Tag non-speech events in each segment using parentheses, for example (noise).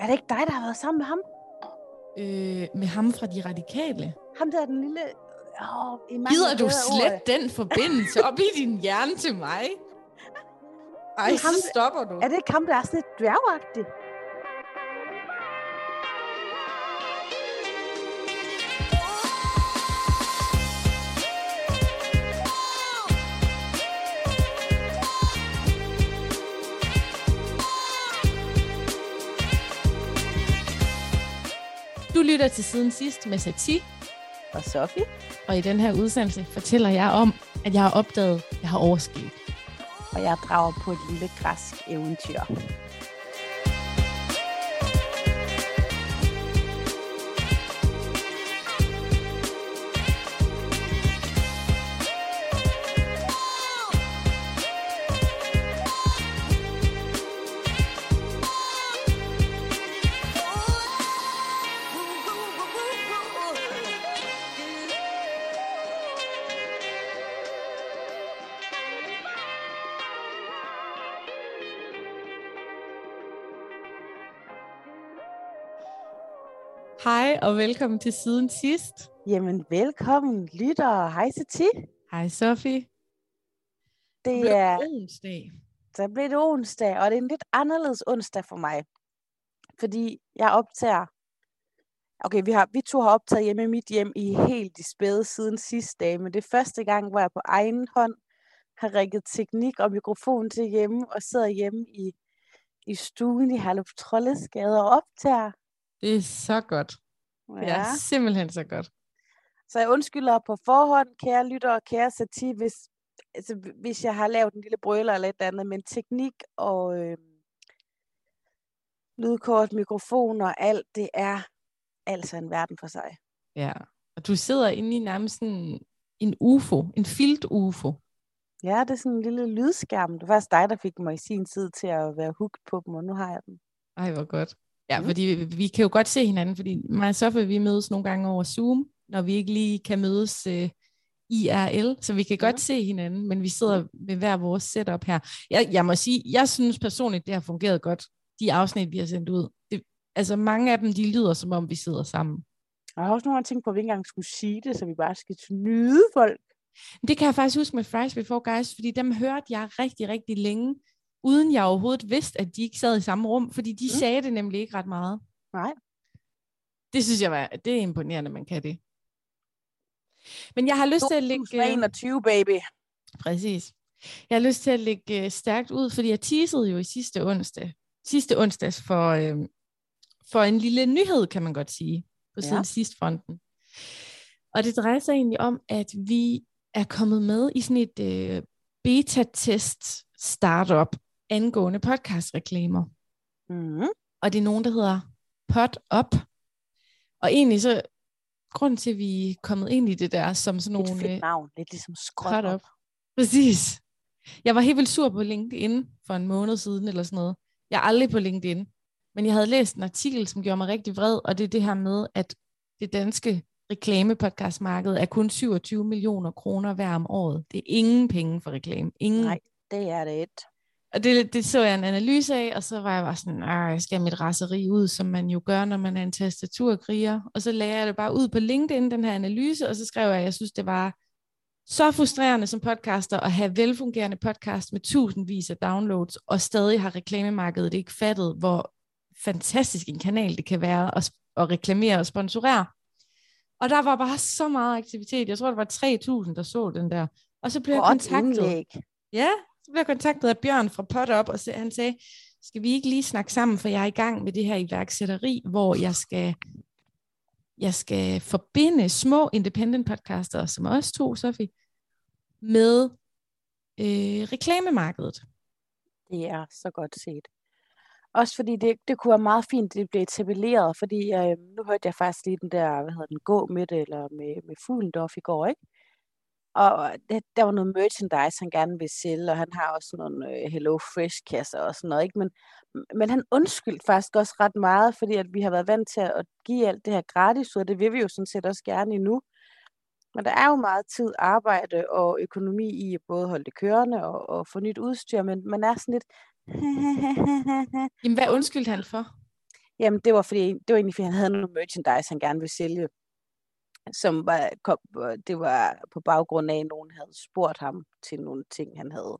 Er det ikke dig, der har været sammen med ham? Øh, med ham fra de radikale. Ham der, den lille... Oh, Gider du slet ord. den forbindelse op i din hjerne til mig? (laughs) Ej, ham, så stopper du. Er det ikke ham, der er sådan lidt dværgagtig? Lytter til siden sidst med Sati, Og Sofie? og i den her udsendelse fortæller jeg om, at jeg har opdaget, at jeg har oversket. Og jeg drager på et lille græsk eventyr. Og velkommen til siden sidst. Jamen, velkommen, lytter. Hej, Sati. Hej Sofie. Det er, onsdag. så blev det onsdag, og det er en lidt anderledes onsdag for mig. Fordi jeg optager... Okay, vi, har, vi to har optaget hjemme i mit hjem i helt de spæde siden sidste dag, men det er første gang, hvor jeg på egen hånd har rigget teknik og mikrofon til hjemme, og sidder hjemme i, i stuen i Herluf Trollesgade og optager. Det er så godt. Ja. er simpelthen så godt. Så jeg undskylder på forhånd, kære lytter og kære sati, hvis, altså, hvis jeg har lavet en lille brøler eller et andet, men teknik og øh, lydkort, mikrofon og alt, det er altså en verden for sig. Ja. Og du sidder inde i nærmest sådan en UFO, en filt-UFO. Ja, det er sådan en lille lydskærm. Det var faktisk dig, der fik mig i sin tid til at være hooked på dem, og nu har jeg den. Ej, hvor godt. Ja, Mm. fordi vi, vi kan jo godt se hinanden, fordi mig og Sofie, vi mødes nogle gange over Zoom, når vi ikke lige kan mødes øh, IRL, så vi kan godt Mhm. se hinanden, men vi sidder med hver vores setup her. Jeg, jeg må sige, jeg synes personligt, det har fungeret godt, de afsnit, vi har sendt ud. Det, altså mange af dem, de lyder som om, vi sidder sammen. Og jeg har også nogle gange tænkt på, at vi ikke engang skulle sige det, så vi bare skal snyde folk. Det kan jeg faktisk huske med Fries Before Guys, fordi dem hørte jeg rigtig, rigtig længe, uden jeg overhovedet vidste, at de ikke sad i samme rum, fordi de Mm. sagde det nemlig ikke ret meget. Nej. Det synes jeg var, det er imponerende, man kan det. Men jeg har lyst til at lægge... 2021, baby. Præcis. Jeg har lyst til at lægge øh, stærkt ud, fordi jeg teasede jo i sidste onsdag, sidste onsdags for, øh, for en lille nyhed, kan man godt sige, på siden ja. sidst fronten. Og det drejer sig egentlig om, at vi er kommet med i sådan et øh, beta-test startup angående podcastreklamer. Mm-hmm. Og det er nogen, der hedder Pod Up. Og egentlig så, grunden til, at vi er kommet ind i det der, som sådan Et nogle... fedt øh, navn. Lidt ligesom op. up. Præcis. Jeg var helt vildt sur på LinkedIn for en måned siden eller sådan noget. Jeg er aldrig på LinkedIn. Men jeg havde læst en artikel, som gjorde mig rigtig vred, og det er det her med, at det danske reklamepodcastmarked er kun 27 millioner kroner hver om året. Det er ingen penge for reklame. Ingen. Nej, det er det et. Og det, det så jeg en analyse af, og så var jeg bare sådan, "Ej, jeg skal have mit raseri ud, som man jo gør, når man er en tastaturkriger. Og så lagde jeg det bare ud på LinkedIn, den her analyse, og så skrev jeg, at jeg synes, det var så frustrerende som podcaster at have velfungerende podcast med tusindvis af downloads, og stadig har reklamemarkedet ikke fattet, hvor fantastisk en kanal det kan være at, at reklamere og sponsorere. Og der var bare så meget aktivitet. Jeg tror, det var 3.000, der så den der. Og så blev jeg Godt kontaktet. indlæg. Ja, blev jeg kontaktet af Bjørn fra Pot Up, og så- han sagde, skal vi ikke lige snakke sammen, for jeg er i gang med det her iværksætteri, hvor jeg skal, jeg skal forbinde små independent podcaster, som os to, Sofie, med øh, reklamemarkedet. Det er så godt set. Også fordi det, det kunne være meget fint, det blev etableret, fordi øh, nu hørte jeg faktisk lige den der, hvad hedder den, gå med det, eller med, med Fuglendorf i går, ikke? Og det, der var noget merchandise, han gerne vil sælge, og han har også sådan nogle øh, Hello Fresh-kasser og sådan noget, ikke? Men, men han undskyldte faktisk også ret meget, fordi at vi har været vant til at give alt det her gratis, og det vil vi jo sådan set også gerne endnu. Men der er jo meget tid, arbejde og økonomi i at både holde det kørende og, og få nyt udstyr, men man er sådan lidt... (laughs) Jamen, hvad undskyldte han for? Jamen, det var, fordi, det var egentlig, fordi han havde noget merchandise, han gerne ville sælge. Som var, kom, det var på baggrund af, at nogen havde spurgt ham til nogle ting, han havde.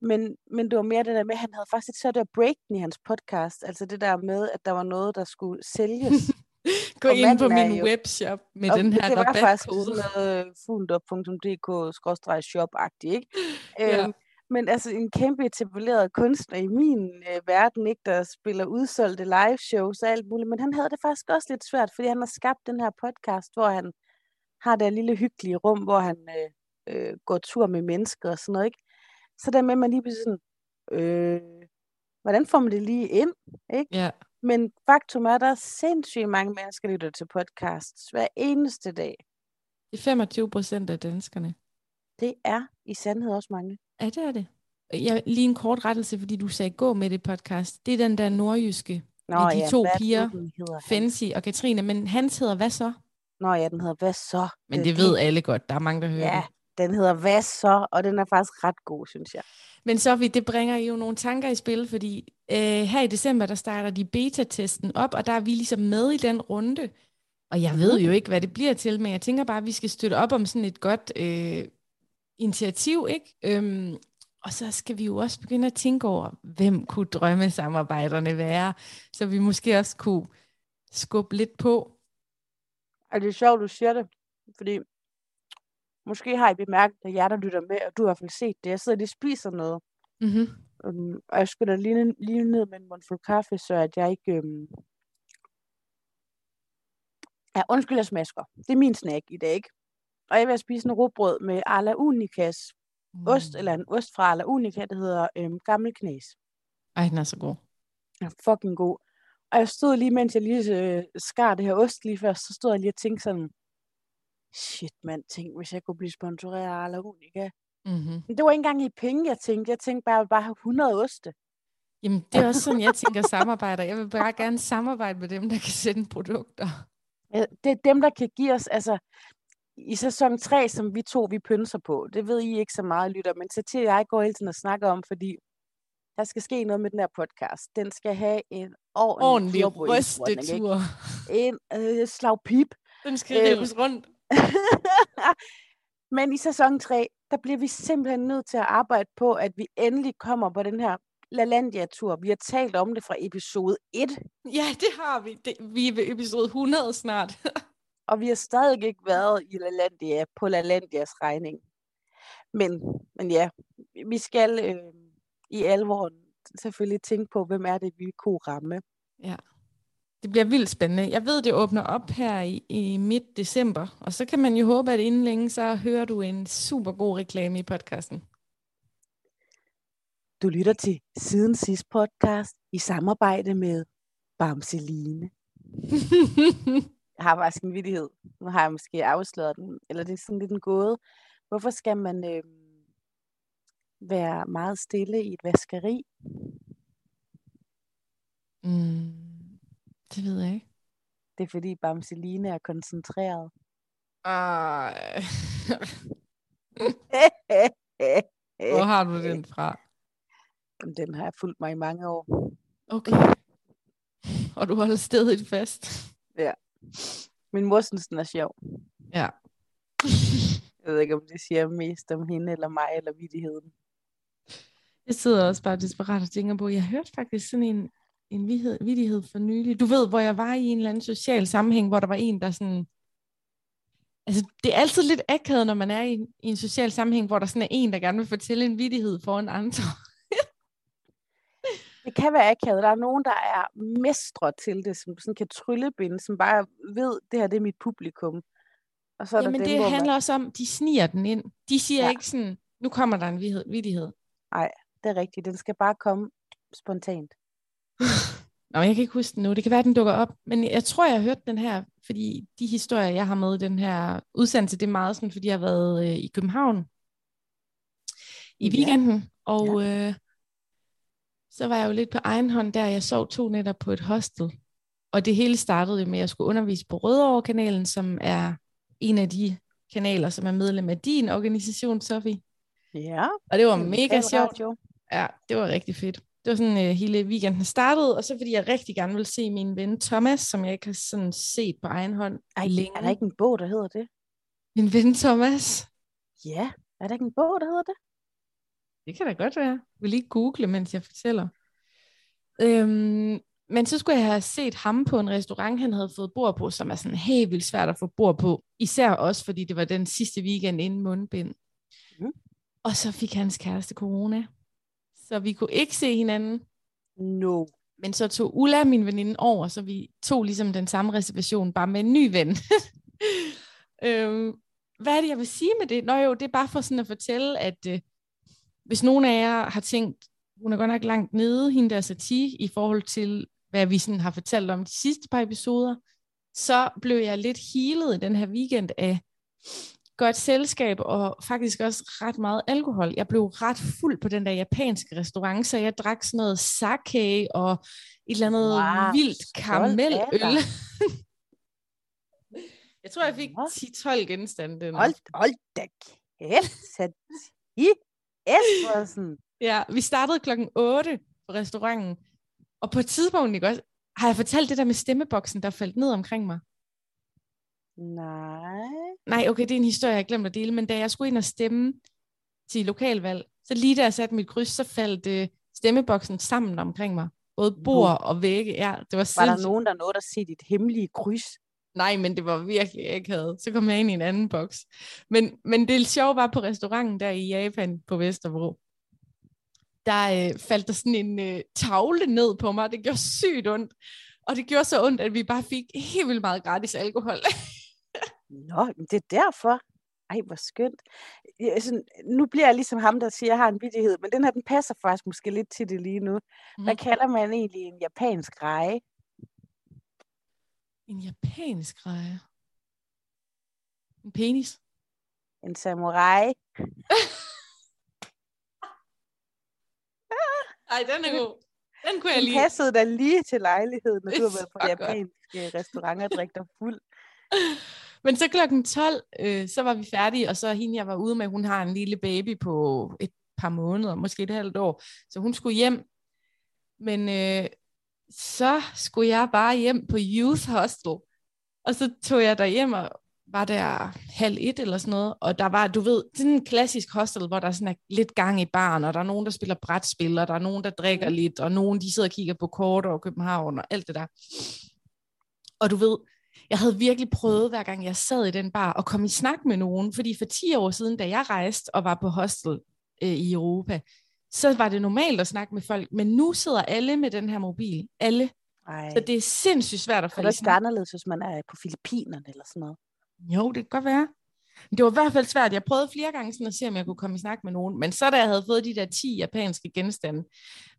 Men, men det var mere det der med, at han havde faktisk så der breaken i hans podcast. Altså det der med, at der var noget, der skulle sælges. (laughs) Gå Og ind på min jo- webshop med den her det var faktisk sådan noget fundup.dk-shop-agtigt, ikke? (laughs) Ja. Øhm, men altså en kæmpe etableret kunstner i min øh, verden, ikke, der spiller udsolgte live shows og alt muligt, men han havde det faktisk også lidt svært, fordi han har skabt den her podcast, hvor han har det lille hyggelige rum, hvor han øh, øh, går tur med mennesker og sådan noget, ikke? Så der med, at man lige bliver sådan, øh, hvordan får man det lige ind, ikke? Ja. Men faktum er, at der er sindssygt mange mennesker, der lytter til podcasts hver eneste dag. Det er 25 procent af danskerne. Det er i sandhed også mange. Ja, det er det. Jeg, lige en kort rettelse, fordi du sagde gå med det podcast. Det er den der nordjyske, Nå med de ja, to hvad er det piger, den hedder? Fancy og Katrine. Men hans hedder hvad så? Nå ja, den hedder Hvad så? Men Øh, det ved alle godt. Der er mange, der hører Ja, det. den hedder Hvad så? Og den er faktisk ret god, synes jeg. Men Sofie, det bringer jo nogle tanker i spil, fordi øh, her i december, der starter de beta-testen op, og der er vi ligesom med i den runde. Og jeg ved jo ikke, hvad det bliver til, men jeg tænker bare, at vi skal støtte op om sådan et godt øh, initiativ, ikke? Øhm, og så skal vi jo også begynde at tænke over, hvem kunne drømmesamarbejderne være, så vi måske også kunne skubbe lidt på. Og det er sjovt, du siger det, fordi måske har I bemærket, at jer, der lytter med, og du har i hvert fald set det. Jeg sidder lige og spiser noget, Mm-hmm. um, og jeg skulle da lige, lige ned med en mundfuld kaffe, så at jeg ikke... Um... Ja, undskyld, jeg smasker. Det er min snack i dag, ikke? Og jeg vil spise en råbrød med Arla Unicas ost, eller en ost fra Arla Unica, der hedder øhm, Gammel Knæs. Ej, den er så god. Den er fucking god. Og jeg stod lige, mens jeg lige øh, skar det her ost lige først, så stod jeg lige og tænkte sådan, shit mand, tænk, hvis jeg kunne blive sponsoreret af Arla Unica. Mm-hmm. Men det var ikke engang i penge, jeg tænkte. Jeg tænkte bare, at jeg bare have 100 oste. Jamen, det er også sådan, jeg tænker samarbejder. Jeg vil bare gerne samarbejde med dem, der kan sende produkter. Ja, Det er dem, der kan give os, altså i sæson 3, som vi to, vi pynser på, det ved I ikke så meget, lytter, men så til jeg går hele tiden og snakker om, fordi der skal ske noget med den her podcast. Den skal have en ordentlig, Ordentlig rystetur. En øh, slag pip. Den skal Øhm. rives rundt. (laughs) Men i sæson 3, der bliver vi simpelthen nødt til at arbejde på, at vi endelig kommer på den her LaLandia-tur. Vi har talt om det fra episode 1, Ja, det har vi. Det, vi er ved episode 100 snart. (laughs) og vi har stadig ikke været i LaLandia på LaLandias regning. Men, men ja, vi skal øh, i alvor selvfølgelig tænke på, hvem er det, vi kunne ramme. ja. Det bliver vildt spændende. Jeg ved, det åbner op her i, i midt december, og så kan man jo håbe, at inden længe, så hører du en super god reklame i podcasten. Du lytter til Siden Sidst podcast i samarbejde med Bamseline. (laughs) Jeg har faktisk en vidighed. Nu har jeg måske afsløret den, eller det er sådan lidt en gåde. Hvorfor skal man øh, være meget stille i et vaskeri? mm, det ved jeg ikke. Det er fordi Bamseline er koncentreret. Ej. Hvor har du den fra? Den har fulgt mig i mange år. Okay. Og du holder stedet fast. Min mor synes, den er sjov. Ja. (laughs) Jeg ved ikke, om det siger mest om hende, eller mig, eller vidigheden. Jeg sidder også bare desperat og tænker på, jeg hørte faktisk sådan en, en vidighed, vidighed for nylig. Du ved, hvor jeg var i en eller anden social sammenhæng, hvor der var en, der sådan... Altså, det er altid lidt akavet, når man er i, i en social sammenhæng, hvor der sådan er en, der gerne vil fortælle en vidighed foran andre. Det kan være akavet. Der er nogen, der er mestre til det, som sådan kan tryllebinde, som bare ved, det her det er mit publikum. Og så er Jamen, der dem, det hvor handler man, også om, de sniger den ind. De siger Ja. ja. ikke sådan, nu kommer der en vidighed. vidighed. det er rigtigt. Den skal bare komme spontant. (laughs) Nå, jeg kan ikke huske den nu. Det kan være, den dukker op. Men jeg tror, jeg har hørt den her, fordi de historier, jeg har med i den her udsendelse, det er meget sådan, fordi jeg har været øh, i København i Ja. weekenden. Og øh, så var jeg jo lidt på egen hånd der. Jeg sov to nætter på et hostel. Og det hele startede med, at jeg skulle undervise på Rødovre-kanalen, som er en af de kanaler, som er medlem af din organisation, Sofie. Ja. Og det var mega sjovt. Ja, det var rigtig fedt. Det var sådan, øh, hele weekenden startede, og så fordi jeg rigtig gerne vil se min ven Thomas, som jeg ikke har sådan set på egen hånd Ej, længe. er der ikke en bog, der hedder det? Min ven Thomas? Ja, er der ikke en bog, der hedder det? Det kan da godt være. Jeg vil lige google, mens jeg fortæller. Øhm, men så skulle jeg have set ham på en restaurant, han havde fået bord på, som er sådan helt vildt svært at få bord på. Især også, fordi det var den sidste weekend inden mundbind. Mhm. Og så fik hans kæreste corona. Så vi kunne ikke se hinanden. No. Men så tog Ulla, min veninde, over, så vi tog ligesom den samme reservation, bare med en ny ven. (laughs) øhm, hvad er det, jeg vil sige med det? Nå jo, det er bare for sådan at fortælle, at øh, hvis nogen af jer har tænkt, hun er godt nok langt nede, hende der Sati, i forhold til, hvad vi sådan har fortalt om de sidste par episoder, så blev jeg lidt healet i den her weekend af godt selskab og faktisk også ret meget alkohol. Jeg blev ret fuld på den der japanske restaurant, så jeg drak sådan noget sake og et eller andet Wow, vildt karameløl. (laughs) jeg tror, jeg fik Nå. 10-12 genstande. den Hold, hold da kæft, Sati Espersen. Ja, vi startede klokken 8 på restauranten, og på et tidspunkt, ikke også, har jeg fortalt det der med stemmeboksen, der faldt ned omkring mig. Nej. Nej, okay, det er en historie, jeg glemte at dele, men da jeg skulle ind og stemme til lokalvalg, så lige da jeg satte mit kryds, så faldt øh, stemmeboksen sammen omkring mig. Både bord og vægge. Ja, det var Var der nogen, der nåede at se dit hemmelige kryds? Nej, men det var virkelig akavet. Så kom jeg ind i en anden boks. Men, men det sjove var på restauranten der i Japan på Vesterbro. Der øh, faldt der sådan en øh, tavle ned på mig. Det gjorde sygt ondt. Og det gjorde så ondt, at vi bare fik helt vildt meget gratis alkohol. (laughs) Nå, men det er derfor. Ej, hvor skønt. Sådan, nu bliver jeg ligesom ham, der siger, at jeg har en vidighed, men den her, den passer faktisk måske lidt til det lige nu. Hvad Mhm. kalder man egentlig en japansk reje? En japansk reje. En penis. En samurai? Ej, den er god. Den kunne jeg Den lige. passede da lige til lejligheden, når du har været på japanske restauranter og drikke dig fuld. Men så klokken 12, øh, så var vi færdige, og så hende, jeg var ude med, hun har en lille baby på et par måneder, måske et halvt år, så hun skulle hjem. Men øh, så skulle jeg bare hjem på Youth Hostel, og så tog jeg der hjem og var der halv et eller sådan noget, og der var, du ved, sådan en klassisk hostel, hvor der sådan er lidt gang i baren, og der er nogen, der spiller brætspil, og der er nogen, der drikker lidt, og nogen, de sidder og kigger på kort over København, og alt det der. Og du ved, jeg havde virkelig prøvet, hver gang jeg sad i den bar, at komme i snak med nogen, fordi for 10 år siden, da jeg rejste og var på hostel øh, i Europa, så var det normalt at snakke med folk, men nu sidder alle med den her mobil. Alle. Ej, Så det er sindssygt svært at du ikke snak. anderledes, hvis man er på Filippinerne eller sådan noget? Jo, det kan godt være. Men det var i hvert fald svært. Jeg prøvede flere gange sådan at se, om jeg kunne komme i snak med nogen. Men så da jeg havde fået de der 10 japanske genstande,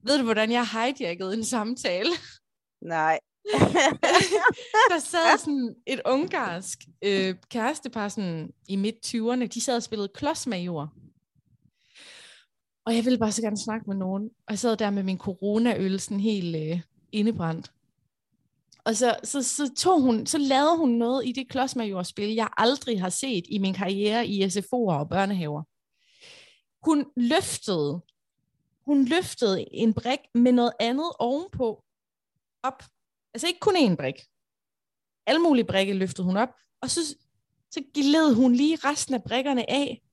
ved du, hvordan jeg hijackede en samtale? (laughs) Nej. (laughs) der sad sådan et ungarsk øh, kærestepar sådan i midt-20'erne. De sad og spillede klodsmajor. Og jeg ville bare så gerne snakke med nogen. Og jeg sad der med min coronaøl sådan helt øh, indebrændt. Og så, så, så, tog hun, så lavede hun noget i det klodsmajorspil, jeg aldrig har set i min karriere i SFO'er og børnehaver. Hun løftede, hun løftede en brik med noget andet ovenpå op. Altså ikke kun én brik. Alle mulige brikke løftede hun op, og så, så gled hun lige resten af brikkerne af.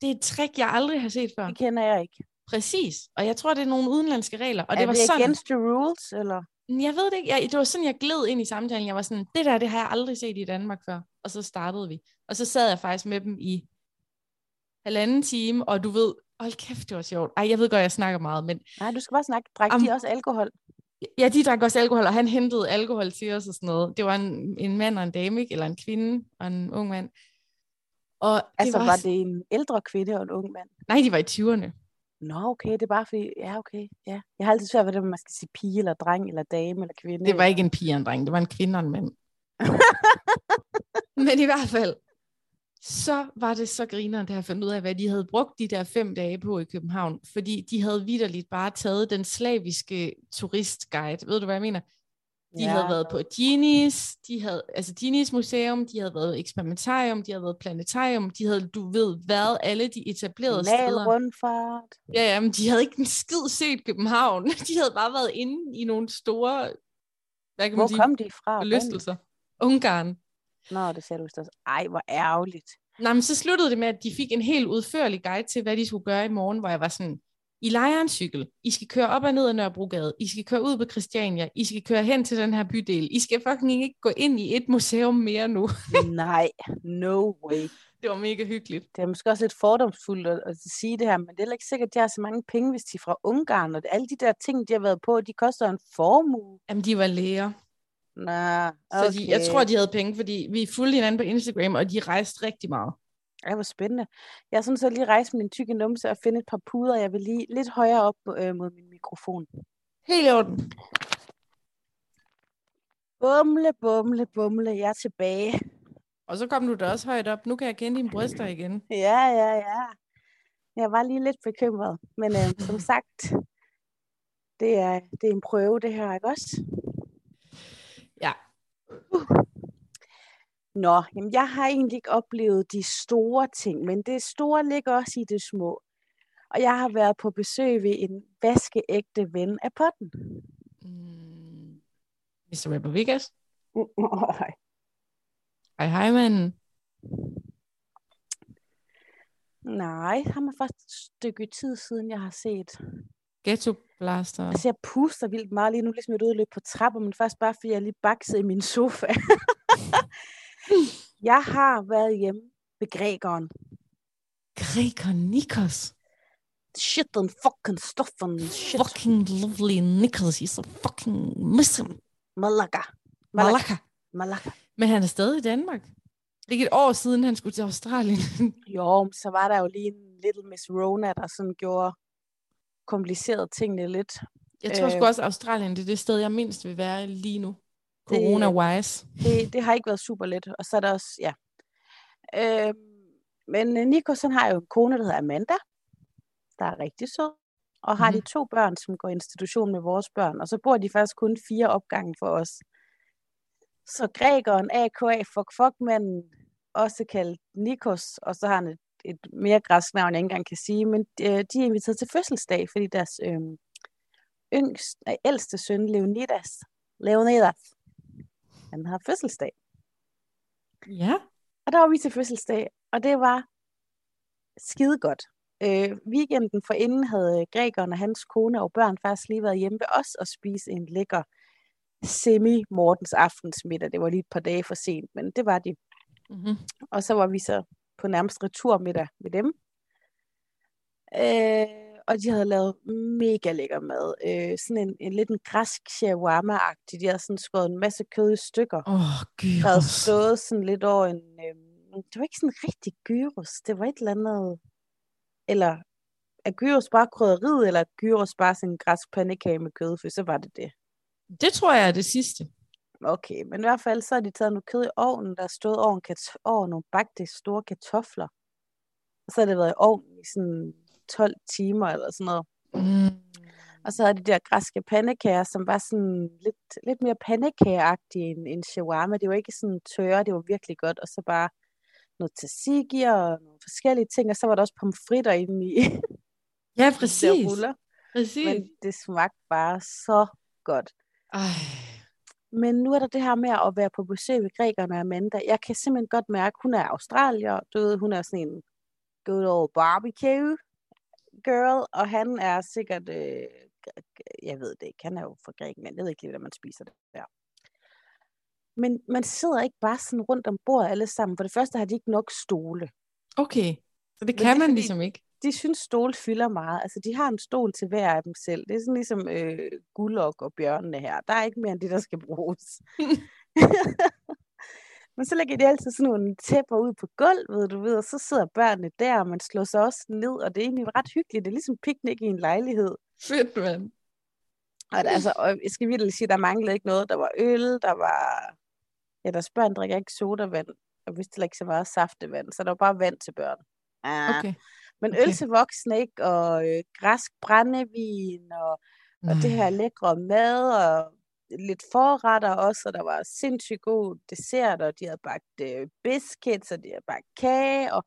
Det er et trick, jeg aldrig har set før. Det kender jeg ikke. Præcis. Og jeg tror, det er nogle udenlandske regler. Og er det var det sådan, against the rules, eller? jeg ved det ikke. Jeg, det var sådan, jeg gled ind i samtalen. Jeg var sådan, det der, det har jeg aldrig set i Danmark før. Og så startede vi. Og så sad jeg faktisk med dem i halvanden time, og du ved, hold kæft, det var sjovt. Ej, jeg ved godt, jeg snakker meget, men Nej, du skal bare snakke. Drak Am- de også alkohol? ja, de drak også alkohol, og han hentede alkohol til os og sådan noget. Det var en, en mand og en dame, ikke? eller en kvinde og en ung mand. Og det Altså, var, var det en ældre kvinde og en ung mand? Nej, de var i 20'erne. Nå, okay, det er bare fordi, ja, okay, ja. Jeg har altid svært ved det, om man skal sige pige, eller dreng, eller dame, eller kvinde. Det var ikke en pige og en dreng, det var en kvinde og en mand. (laughs) Men i hvert fald, så var det så grineren, da jeg fandt ud af, hvad de havde brugt de der fem dage på i København. Fordi de havde vidderligt bare taget den slaviske turistguide. Ved du, hvad jeg mener? De ja. havde været på Genies, de havde, altså Genies Museum, de havde været eksperimentarium, de havde været planetarium, de havde, du ved, været alle de etablerede Kanal steder. rundfart. Ja, ja, men de havde ikke en skid set København. (laughs) De havde bare været inde i nogle store, hvad kan man Hvor sige, kom de fra? forlystelser. Ungarn. Nå, det sagde du også. Ej, hvor ærgerligt. Nej, men så sluttede det med, at de fik en helt udførlig guide til, hvad de skulle gøre i morgen, hvor jeg var sådan, I leger en cykel, I skal køre op og ned ad Nørrebrogade, I skal køre ud på Christiania, I skal køre hen til den her bydel, I skal fucking ikke gå ind i et museum mere nu. (laughs) Nej, no way. det var mega hyggeligt. Det er måske også lidt fordomsfuldt at, at sige det her, men det er heller ikke sikkert, at de har så mange penge, hvis de er fra Ungarn, og alle de der ting, de har været på, de koster en formue. Jamen, de var læger. Nå, Så de, jeg tror, de havde penge, fordi vi fulgte hinanden på Instagram, og de rejste rigtig meget. Ej, hvor spændende. Jeg synes, at lige rejse min tykke numse og finde et par puder. Jeg vil lige lidt højere op øh, mod min mikrofon. Helt i orden. Bumle, bumle, bumle. Jeg er tilbage. Og så kom du da også højt op. Nu kan jeg kende dine bryster igen. Ja, ja, ja. Jeg var lige lidt bekymret. Men øh, som sagt, det er, det er en prøve, det her, ikke også? Ja. Nå, jamen jeg har egentlig ikke oplevet de store ting, men det store ligger også i det små. Og jeg har været på besøg ved en vaskeægte ven af potten. Mm. Mr. Rapper Vegas. Nej. Hej, hej, manden. Nej, han er faktisk et stykke tid siden, jeg har set. Ghetto Blaster. Altså, jeg puster vildt meget lige nu, ligesom jeg er ude og løbe på trapper, men faktisk bare, fordi jeg lige bakset i min sofa. (laughs) jeg har været hjemme ved grækeren. Græker Nikos. Shit, den fucking stuffen. Shit. Fucking lovely Nikos. He's so fucking miss him. Malaga. Malaka. Malaga. Men han er stadig i Danmark. Det er ikke et år siden, han skulle til Australien. (laughs) Jo, så var der jo lige en Little Miss Rona, der sådan gjorde komplicerede tingene lidt. Jeg tror Øh. sgu også, at Australien det er det sted, jeg mindst vil være lige nu. Corona-wise. Det, det har ikke været super let. Og så er der også, ja. Øh, men Nikos, han har jo en kone, der hedder Amanda, der er rigtig sød, og har Mhm. de to børn, som går i institution med vores børn, og så bor de faktisk kun fire opgange for os. Så grækeren, AKA, fuck fuck manden, også kaldt Nikos, og så har han et, et mere græsk navn, jeg ikke engang kan sige, men øh, de er inviteret til fødselsdag, fordi deres øh, yngst, nej, ældste søn, Leonidas, Leonidas, han har fødselsdag. Ja. Og der var vi til fødselsdag, og det var skide godt. Øh, weekenden for inden havde grækeren og hans kone og børn faktisk lige været hjemme ved os og spise en lækker semi-Mortens aftensmiddag. Det var lige et par dage for sent, men det var de. Mm-hmm. Og så var vi så på nærmest returmiddag med dem. Øh, og de havde lavet mega lækker mad. Øh, sådan en, en lidt en græsk shawarma-agtig. De havde sådan skåret en masse kød i stykker. Åh, oh, Der havde gyros. stået sådan lidt over en... Øhm, det var ikke sådan rigtig gyros. Det var et eller andet... Eller er gyros bare krydderiet, eller er gyros bare sådan en græsk pandekage med kød? For så var det det. Det tror jeg er det sidste. Okay, men i hvert fald så har de taget noget kød i ovnen, der stod over, en kat- over nogle bagte store kartofler. Og så har det været i ovnen i sådan 12 timer eller sådan noget. Mm. Og så havde de der græske pandekager, som var sådan lidt, lidt mere pandekageagtige end, end shawarma. Det var ikke sådan tørre, det var virkelig godt. Og så bare noget tzatziki og nogle forskellige ting. Og så var der også pomfritter inde i (laughs) Ja, præcis. ruller. Præcis. Men det smagte bare så godt. Ej. Men nu er der det her med at være på besøg ved grækerne og Amanda. Jeg kan simpelthen godt mærke, at hun er australier. Du ved, hun er sådan en good old barbecue girl. Og han er sikkert, øh, jeg ved det ikke, han er jo fra Grækenland. Jeg ved ikke lige, hvordan man spiser det der. Men man sidder ikke bare sådan rundt om bordet alle sammen. For det første har de ikke nok stole. Okay. Så det Men kan det er man ligesom ikke. De synes, stole fylder meget. Altså, de har en stol til hver af dem selv. Det er sådan ligesom øh, Gullok og bjørnene her. Der er ikke mere end det, der skal bruges. (laughs) (laughs) Men så lægger de altid sådan nogle tæpper ud på gulvet, du ved, og så sidder børnene der, og man slår sig også ned, og det er egentlig ret hyggeligt. Det er ligesom piknik i en lejlighed. Fedt, mand. Og, der, altså, og jeg skal virkelig sige, der manglede ikke noget. Der var øl, der var... Ja, deres børn drikker ikke sodavand, og vist heller ikke så meget saftevand, så der var bare vand til børn. Ah. Okay. Men okay. øl til voksne, ikke? Og øh, græsk brændevin, og, og det her lækre mad, og lidt forretter også, og der var sindssygt god dessert, og de havde bagt øh, biscuits, og de havde bagt kage, og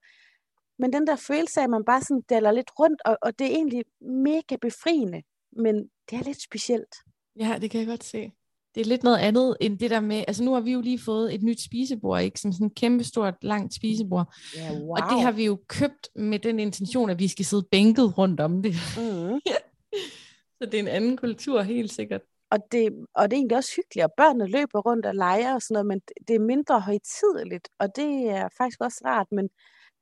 men den der følelse af, at man bare sådan daler lidt rundt, og, og det er egentlig mega befriende, men det er lidt specielt. Ja, det kan jeg godt se. Det er lidt noget andet end det der med, altså nu har vi jo lige fået et nyt spisebord, ikke? Som sådan et kæmpestort, langt spisebord. Ja, wow. Og det har vi jo købt med den intention, at vi skal sidde bænket rundt om det. Mm. (laughs) Så det er en anden kultur, helt sikkert. Og det, og det er egentlig også hyggeligt, og børnene løber rundt og leger og sådan noget, men det er mindre højtideligt, og det er faktisk også rart, men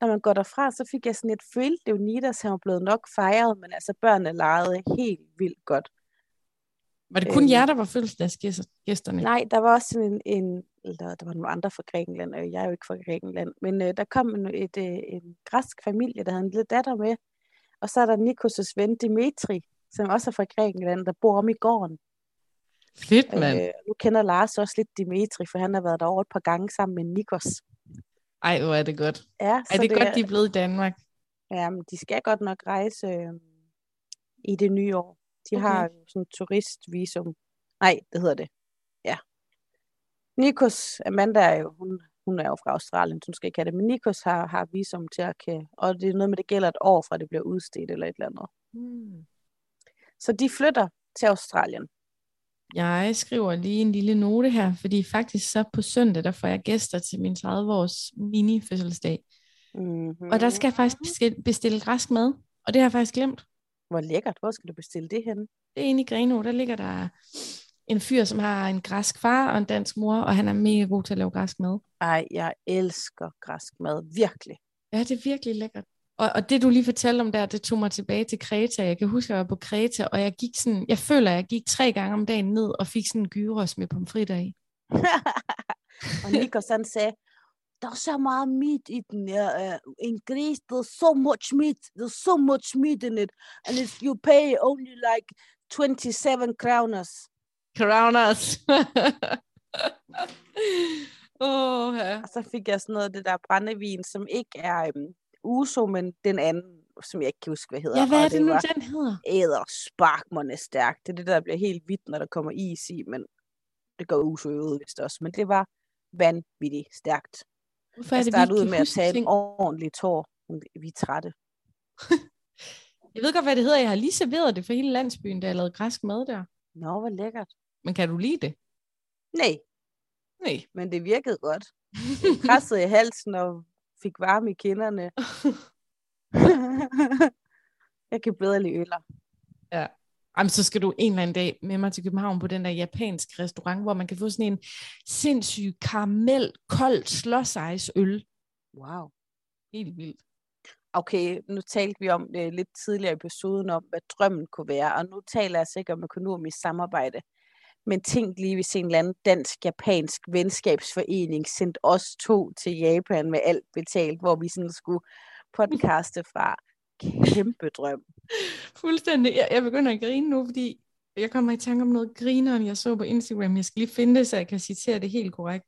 når man går derfra, så fik jeg sådan et følt, det jo Nidas, han var blevet nok fejret, men altså børnene legede helt vildt godt. Var det kun Øhm. jer, der var fødselsdagsgæsterne? Nej, der var også sådan en, en eller der var nogle andre fra Grækenland, og jeg er jo ikke fra Grækenland, men øh, der kom en, et, øh, en græsk familie, der havde en lille datter med, og så er der Nikos' ven Dimitri, som også er fra Grækenland, der bor om i gården. Fedt, mand. Øh, nu kender Lars også lidt Dimitri, for han har været derovre et par gange sammen med Nikos. Ej, hvor er det godt. Ja, Er det, godt, de er blevet i Danmark? Ja, men de skal godt nok rejse øh, i det nye år. De Okay. har jo sådan turistvisum. Nej, det hedder det. Ja. Nikos, Amanda er jo, hun, hun er jo fra Australien, så hun skal ikke have det, men Nikos har, har visum til at kan, og det er noget med, det gælder et år fra det bliver udstedt eller et eller andet. Hmm. Så de flytter til Australien. Jeg skriver lige en lille note her, fordi faktisk så på søndag, der får jeg gæster til min 30-års mini-fødselsdag. Mm-hmm. Og der skal jeg faktisk bestille, græsk mad, og det har jeg faktisk glemt. Hvor lækkert. Hvor skal du bestille det hen? Det er inde i Greno, der ligger der en fyr, som har en græsk far og en dansk mor, og han er mega god til at lave græsk mad. Ej, jeg elsker græsk mad. Virkelig. Ja, det er virkelig lækkert. Og, og det du lige fortalte om der, det tog mig tilbage til Kreta. Jeg kan huske, at jeg var på Kreta, og jeg gik sådan, jeg føler, at jeg gik tre gange om dagen ned og fik sådan en gyros med pomfritter i. (laughs) og Nikos han sagde, der er så meget meat i den. Uh, en gris, there's so much meat. There's so much meat in it. And if you pay only like 27 kroners. Kronos. Åh, oh, ja. Og så fik jeg sådan noget af det der brændevin, som ikke er um, uso, men den anden, som jeg ikke kan huske, hvad hedder. Ja, hvad er det nu, var den hedder? æder sparkmåne stærkt. Det er det, der bliver helt hvidt, når der kommer is i, men det går uso øvrigt vist også. Men det var vanvittigt stærkt. Hvorfor er Jeg det, vi startede ud med at tage en ordentlig tår. Vi er trætte. (laughs) Jeg ved godt, hvad det hedder. Jeg har lige serveret det for hele landsbyen, da jeg lavede græsk mad der. Nå, hvor lækkert. Men kan du lide det? Nej, Nej. men det virkede godt. Det krassede i halsen og fik varme i kinderne. (laughs) (laughs) jeg kan bedre lide øller. Jamen, så skal du en eller anden dag med mig til København på den der japanske restaurant, hvor man kan få sådan en sindssyg karamel, kold slåsejsøl. Wow. Helt vildt. Okay, nu talte vi om det lidt tidligere i episoden om, hvad drømmen kunne være, og nu taler jeg sikkert om økonomisk samarbejde. Men tænk lige, hvis en eller anden dansk-japansk venskabsforening sendte os to til Japan med alt betalt, hvor vi sådan skulle podcaste fra. Kæmpe drøm. (laughs) Fuldstændig. Jeg, jeg begynder at grine nu, fordi jeg kommer i tanke om noget grineren, jeg så på Instagram. Jeg skal lige finde det, så jeg kan citere det helt korrekt.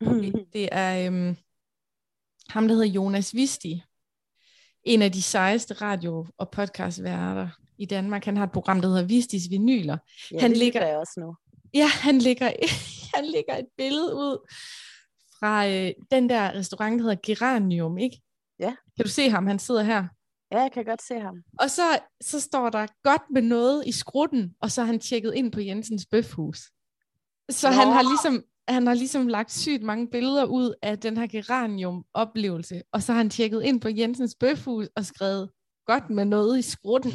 (laughs) Det er øhm, ham, der hedder Jonas Visti. En af de sejeste radio- og podcastværter i Danmark. Han har et program, der hedder Vistis Vinyler. Ja, Han det ligger- ligger jeg også nu. Ja, han lægger, (laughs) han lægger et billede ud fra øh, den der restaurant, der hedder Geranium, ikke? Ja. Kan du se ham? Han sidder her. Ja, jeg kan godt se ham. Og så, så står der godt med noget i skrutten, og så har han tjekket ind på Jensens Bøfhus. Så han har, ligesom, han har ligesom lagt sygt mange billeder ud af den her geranium-oplevelse, og så har han tjekket ind på Jensens Bøfhus og skrevet godt med noget i skrutten.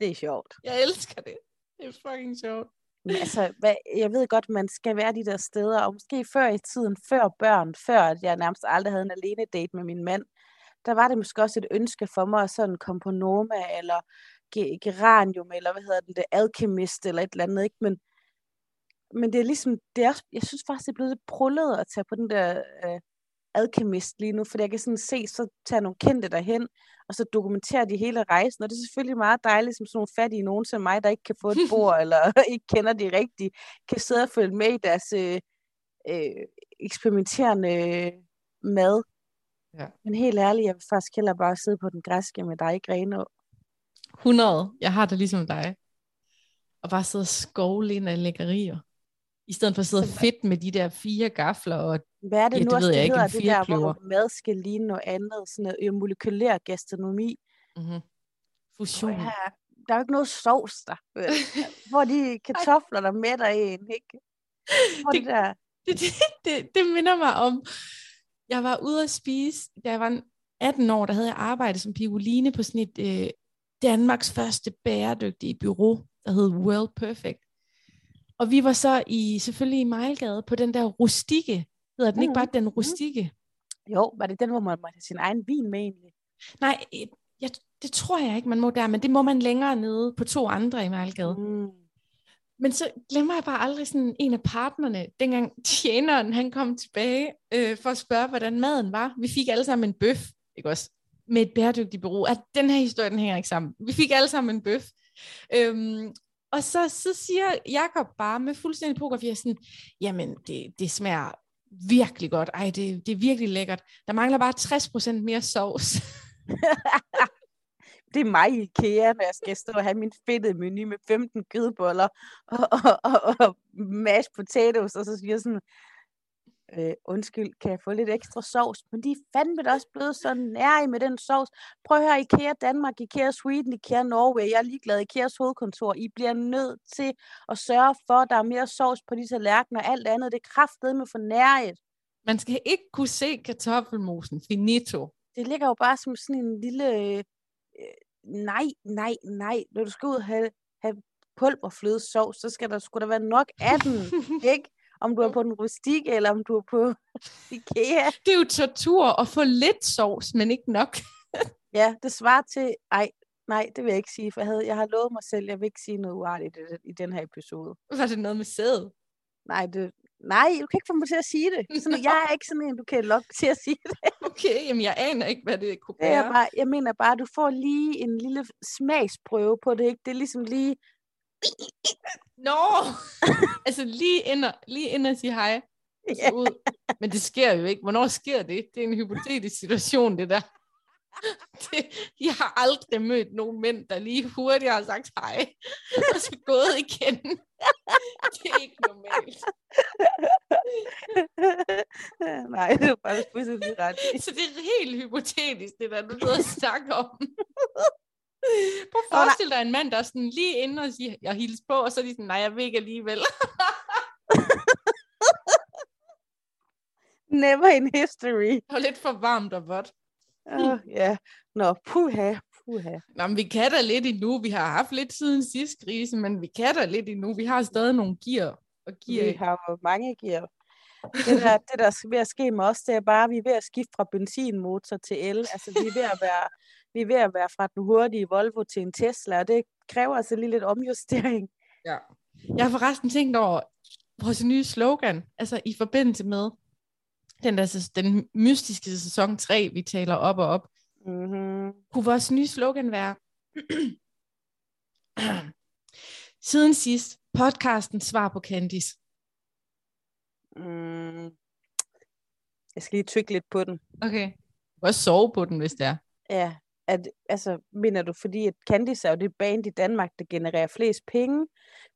Det er sjovt. Jeg elsker det. Det er fucking sjovt. Men altså, hvad, jeg ved godt, man skal være de der steder, og måske før i tiden, før børn, før at jeg nærmest aldrig havde en alene date med min mand, der var det måske også et ønske for mig at sådan komme på Noma, eller Ge- Geranium, eller hvad hedder det, det Alchemist, eller et eller andet, ikke? Men, men det er ligesom, det er også, jeg synes faktisk, det er blevet lidt prullet at tage på den der øh, Alchemist lige nu, fordi jeg kan sådan se, så tager nogle kendte derhen, og så dokumenterer de hele rejsen, og det er selvfølgelig meget dejligt, som sådan nogle fattige nogen som mig, der ikke kan få et (laughs) bord, eller (laughs) ikke kender de rigtige, kan sidde og følge med i deres øh, øh, eksperimenterende øh, mad. Ja. Men helt ærligt, jeg vil faktisk hellere bare sidde på den græske med dig, Greno. 100. Jeg har det ligesom dig. og bare sidde og skovle ind af lækkerier. I stedet for at sidde fedt med de der fire gafler og Hvad er det Ja, nu det ved jeg det ikke, hedder, det der, firekløver. hvor mad skal ligne noget andet, sådan noget øh, molekylær gastronomi. mm-hmm, fusion. Ja, der er jo ikke noget sovs der. vel? (laughs) Hvor de kartofler, der mætter en, ikke? Hvor det, Det- der... det, det, det, det minder mig om, jeg var ude at spise, da jeg var 18 år, der havde jeg arbejdet som pioline på sådan et øh, Danmarks første bæredygtige bureau, der hed World Perfect. Og vi var så i, selvfølgelig i Mejlgade på den der rustikke, hedder den ikke Mhm, bare den mhm. rustikke? Jo, var det den, hvor man måtte have sin egen vin med egentlig? Nej, øh, jeg, det tror jeg ikke, man må der, men det må man længere nede på to andre i Mejlgade. Mm. Men så glemmer jeg bare aldrig sådan en af partnerne, dengang tjeneren han kom tilbage øh, for at spørge, hvordan maden var. Vi fik alle sammen en bøf, ikke også? Med et bæredygtigt bureau. At den her historie, den hænger ikke sammen. Vi fik alle sammen en bøf. Øhm, og så, så siger Jakob bare med fuldstændig pokerfjer sådan, jamen det, det smager virkelig godt. Ej, det, det er virkelig lækkert. Der mangler bare 60% mere sovs. (laughs) Det er mig i IKEA, når jeg skal stå og have min fedtede menu med 15 kødboller og, og, og, og mashed potatoes, og så siger jeg sådan, øh, undskyld, kan jeg få lidt ekstra sovs? Men de er fandme også blevet så nær med den sovs. Prøv at høre, IKEA Danmark, IKEA Sweden, IKEA Norway, jeg er ligeglad, IKEAs hovedkontor, I bliver nødt til at sørge for, at der er mere sovs på de tallerkener, alt andet, det er kraftedeme for nærhed. Man skal ikke kunne se kartoffelmosen. Finito. det ligger jo bare som sådan en lille, øh, nej, nej, nej, når du skal ud og have, have pulverflødesovs, så skal der sgu da være nok af den, (laughs) ikke? Om du er på den rustikke, eller om du er på (laughs) IKEA. Det er jo tortur at få lidt sovs, men ikke nok. (laughs) Ja, det svarer til, ej, nej, det vil jeg ikke sige, for jeg, havde, jeg har lovet mig selv, jeg vil ikke sige noget uartigt i, den- i den her episode. Var det noget med sæd? Nej, det, nej, du kan ikke få mig til at sige det. Sådan, (laughs) jeg er ikke sådan en, du kan lokke til at sige det. Okay, jamen jeg aner ikke, hvad det kunne det er være. bare, jeg mener bare, du får lige en lille smagsprøve på det, ikke? Det er ligesom lige, Nå! (laughs) altså lige ind, og, lige ind og sige hej. og så Ja. ud. Men det sker jo ikke. Hvornår sker det? Det er en hypotetisk situation, det der. (laughs) Det, jeg har aldrig mødt nogen mænd, der lige hurtigt har sagt hej, og så gået igen. (laughs) Det er ikke normalt. Nej, det er faktisk fuldstændig ret. Så det er helt hypotetisk, det der, du sidder og snakker om. Prøv at forestille dig en mand, der er sådan lige inde og siger, jeg hilser på, og så er de sådan, nej, jeg vil ikke alligevel. (laughs) Never in history. Det var lidt for varmt og vådt. Ja, nå, puha, puha. Nå, men vi kan da lidt endnu. Vi har haft lidt siden sidste krise, men vi kan da lidt endnu. Vi har stadig nogle gear og gear. Vi har jo mange gear. Det der, det der er ved at ske med os, det er bare, at vi er ved at skifte fra benzinmotor til el. Altså, vi er ved at være, vi er ved at være fra den hurtige Volvo til en Tesla, og det kræver altså lige lidt omjustering. Ja. Jeg har forresten tænkt over vores nye slogan, altså i forbindelse med den, der, den mystiske sæson 3, vi taler op og op. Mm-hmm. Kunne vores nye slogan være, siden sidst, podcasten Svar på Candice. Mm. Jeg skal lige tykke lidt på den. Okay. Du kan også sove på den, hvis det er. Ja, at, altså, mener du, fordi at Candice er jo det band i Danmark, der genererer flest penge?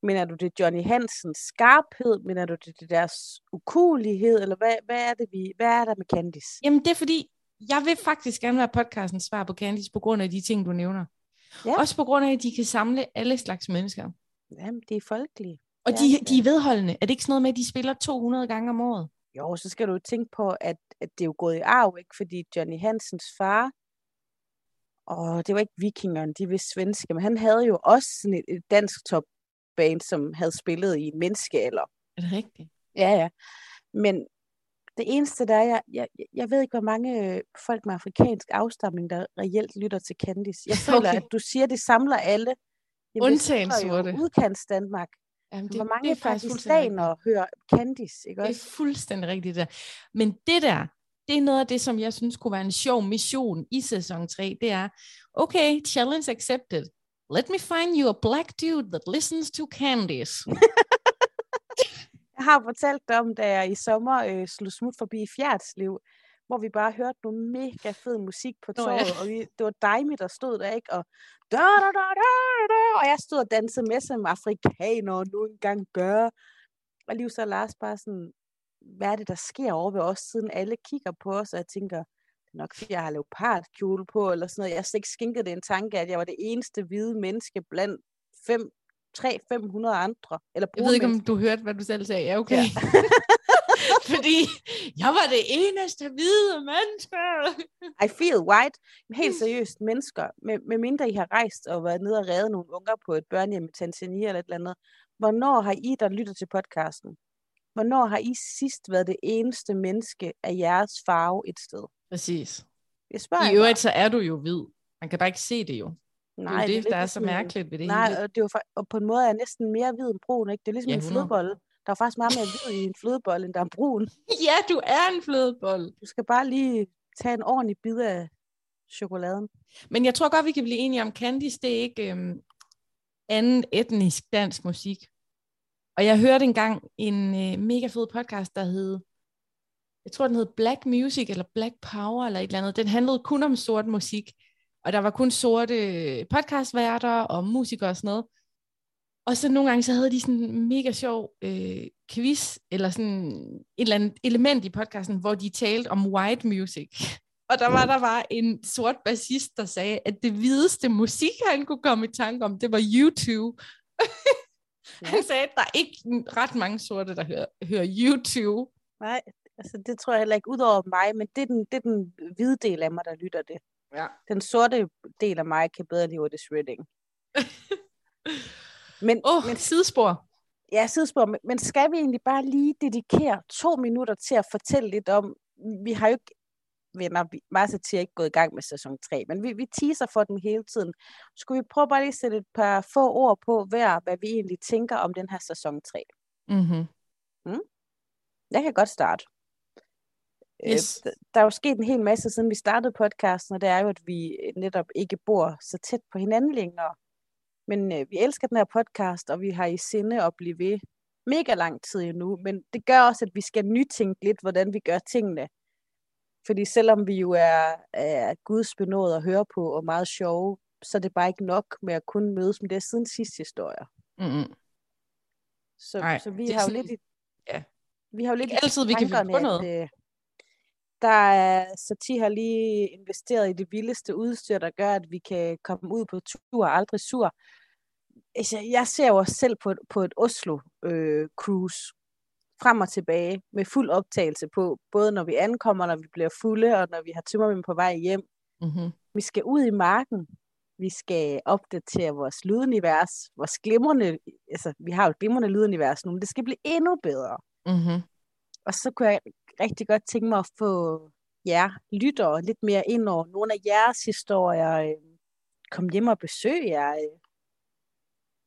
Mener du, det er Johnny Hansens skarphed? Mener du, det er deres ukulighed? Eller hvad, hvad, er det, vi, hvad er der med Candice? Jamen, det er fordi, jeg vil faktisk gerne være podcasten Svar på Candice på grund af de ting, du nævner. Ja. Også på grund af, at de kan samle alle slags mennesker. Jamen, det er folkelige. Og Ja, de, ja. de er vedholdende. Er det ikke sådan noget med, at de spiller 200 gange om året? Jo, så skal du tænke på, at, at det er jo gået i arv, ikke? Fordi Johnny Hansens far, og det var ikke vikingerne, de var svenske, men han havde jo også sådan et, et dansk topband, som havde spillet i en menneskealder. Er det rigtigt? Ja, ja. Men det eneste, der er, jeg, jeg, jeg ved ikke, hvor mange øh, folk med afrikansk afstamning, der reelt lytter til Candice. Jeg (laughs) føler, Okay. at du siger, det samler alle. Jamen, Undtagen det sorte. udkants Danmark. Jamen, Hvor mange fuldstændig rigtigt. pakistanere hører Candice, ikke Det også? er fuldstændig rigtigt der. Men det der, det er noget af det, som jeg synes kunne være en sjov mission i sæson 3. Det er, okay, challenge accepted. Let me find you a black dude that listens to Candice. (laughs) Jeg har fortalt dig om, da jeg i sommer øh, slog smut forbi Fjerdsliv, hvor vi bare hørte noget mega fed musik på Nå, ja. torvet, og vi, det var dig, der stod der, ikke? Og, da, da, da, da, da, og jeg stod og dansede med, som afrikanere nu engang gør. Og lige så Lars bare sådan, hvad er det, der sker over ved os, siden alle kigger på os, og jeg tænker, det er nok fordi, jeg har leopardkjole på, eller sådan noget. Jeg har slet ikke skænket det en tanke, at jeg var det eneste hvide menneske blandt fem, 300-500 andre. Eller Jeg ved ikke, om du hørte, hvad du selv sagde. Ja, okay. Ja. (laughs) Fordi jeg var det eneste hvide menneske. I feel white. Helt seriøst, mennesker, med, med mindre I har rejst og været nede og reddet nogle unger på et børnehjem i Tanzania eller et eller andet, hvornår har I, der lytter til podcasten, hvornår har I sidst været det eneste menneske af jeres farve et sted? Præcis. Jeg spørger I øvrigt, så er du jo hvid. Man kan bare ikke se det jo. bare. Det er jo det, lidt der er så ligesom en- mærkeligt ved det Nej, hele. og, det er jo, fa- og på en måde er jeg næsten mere hvid end brun, ikke? Det er ligesom Ja, en 100. flødebolle. Der er faktisk meget mere hvid i en flødebolle, end der er brun. (laughs) Ja, du er en flødebold. Du skal bare lige tage en ordentlig bid af chokoladen. Men jeg tror godt, vi kan blive enige om, Candice, det er ikke øhm, anden etnisk dansk musik. Og jeg hørte engang en øh, mega fed podcast, der hed, jeg tror den hed Black Music, eller Black Power, eller et eller andet. Den handlede kun om sort musik. Og der var kun sorte podcastværter og musikere og sådan noget. Og så nogle gange, så havde de sådan en mega sjov øh, quiz, eller sådan et eller andet element i podcasten, hvor de talte om white music. (laughs) Og der var der var en sort bassist, der sagde, at det hvideste musik, han kunne komme i tanke om, det var YouTube. (laughs) Ja. Han sagde, at der er ikke ret mange sorte, der hører, hører YouTube. Nej, altså det tror jeg heller ikke ud over mig, men det er den, det er den hvide del af mig, der lytter det. Ja. Den sorte del af mig kan bedre lide Otis Redding. (laughs) Men, oh, men sidespor. Ja, sidespor, men, men skal vi egentlig bare lige dedikere to minutter til at fortælle lidt om, vi har jo ikke, venner, vi, Marsa er ikke gået i gang med sæson 3, men vi, vi teaser for den hele tiden. Skulle vi prøve bare lige at sætte et par få ord på hver, hvad vi egentlig tænker om den her sæson 3? Mm-hmm. Jeg kan godt starte. Yes. Øh, der er jo sket en hel masse, siden vi startede podcasten, og det er jo, at vi netop ikke bor så tæt på hinanden længere. Men øh, vi elsker den her podcast, og vi har i sinde at blive ved mega lang tid endnu. Men det gør også, at vi skal nytænke lidt, hvordan vi gør tingene. Fordi selvom vi jo er, er gudsbenået at høre på og meget sjove, så er det bare ikke nok med at kun mødes med det siden sidste historier. Mm-hmm. Så, Nej, så vi har jo sådan- lidt i, ja. vi har jo lidt Ikke altid, vi kan finde på noget. At, øh, der er, Sati har lige investeret i det vildeste udstyr, der gør, at vi kan komme ud på tur og aldrig sur. Altså, jeg ser jo os selv på et, på et Oslo-cruise frem og tilbage med fuld optagelse på, både når vi ankommer, når vi bliver fulde, og når vi har tømmermænd på vej hjem. Mm-hmm. Vi skal ud i marken. Vi skal opdatere vores lydunivers, vores glimrende, altså vi har jo et glimrende lydunivers nu, men det skal blive endnu bedre. Mm-hmm. Og så kunne jeg rigtig godt tænke mig at få jer lyttere lidt mere ind over nogle af jeres historier. Øh, kom hjem og besøg jer. Øh,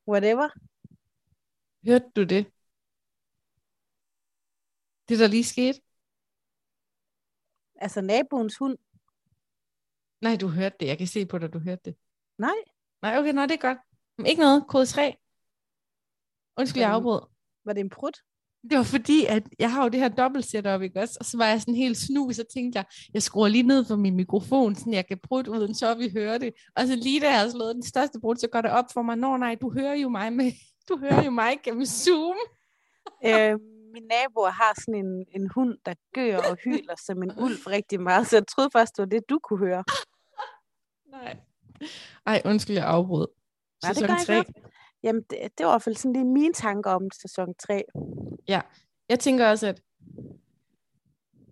whatever. Hørte du det? Det, der lige skete? Altså naboens hund. Nej, du hørte det. Jeg kan se på dig, du hørte det. Nej, Nej, okay, nej, det er godt. Men ikke noget. Kode 3. Undskyld, jeg afbrød. var det en prut? Det var fordi, at jeg har jo det her dobbelt setup, ikke også? Og så var jeg sådan helt snu, så tænkte jeg, jeg skruer lige ned for min mikrofon, så jeg kan prutte uden så vi hører det. Og så lige da jeg har slået den største brud, så går det op for mig, nå nej, du hører jo mig med, (laughs) du hører jo mig gennem Zoom. øh, mine naboer har sådan en, en hund, der gør og hyler (laughs) som en ulv rigtig meget, så jeg troede faktisk, det var det, du kunne høre. (laughs) Nej. Ej, undskyld, jeg afbrød. Nej, det Sæson ikke 3. noget. Jamen, det, det var i hvert fald sådan lige mine tanker om sæson 3. Jeg tænker også, at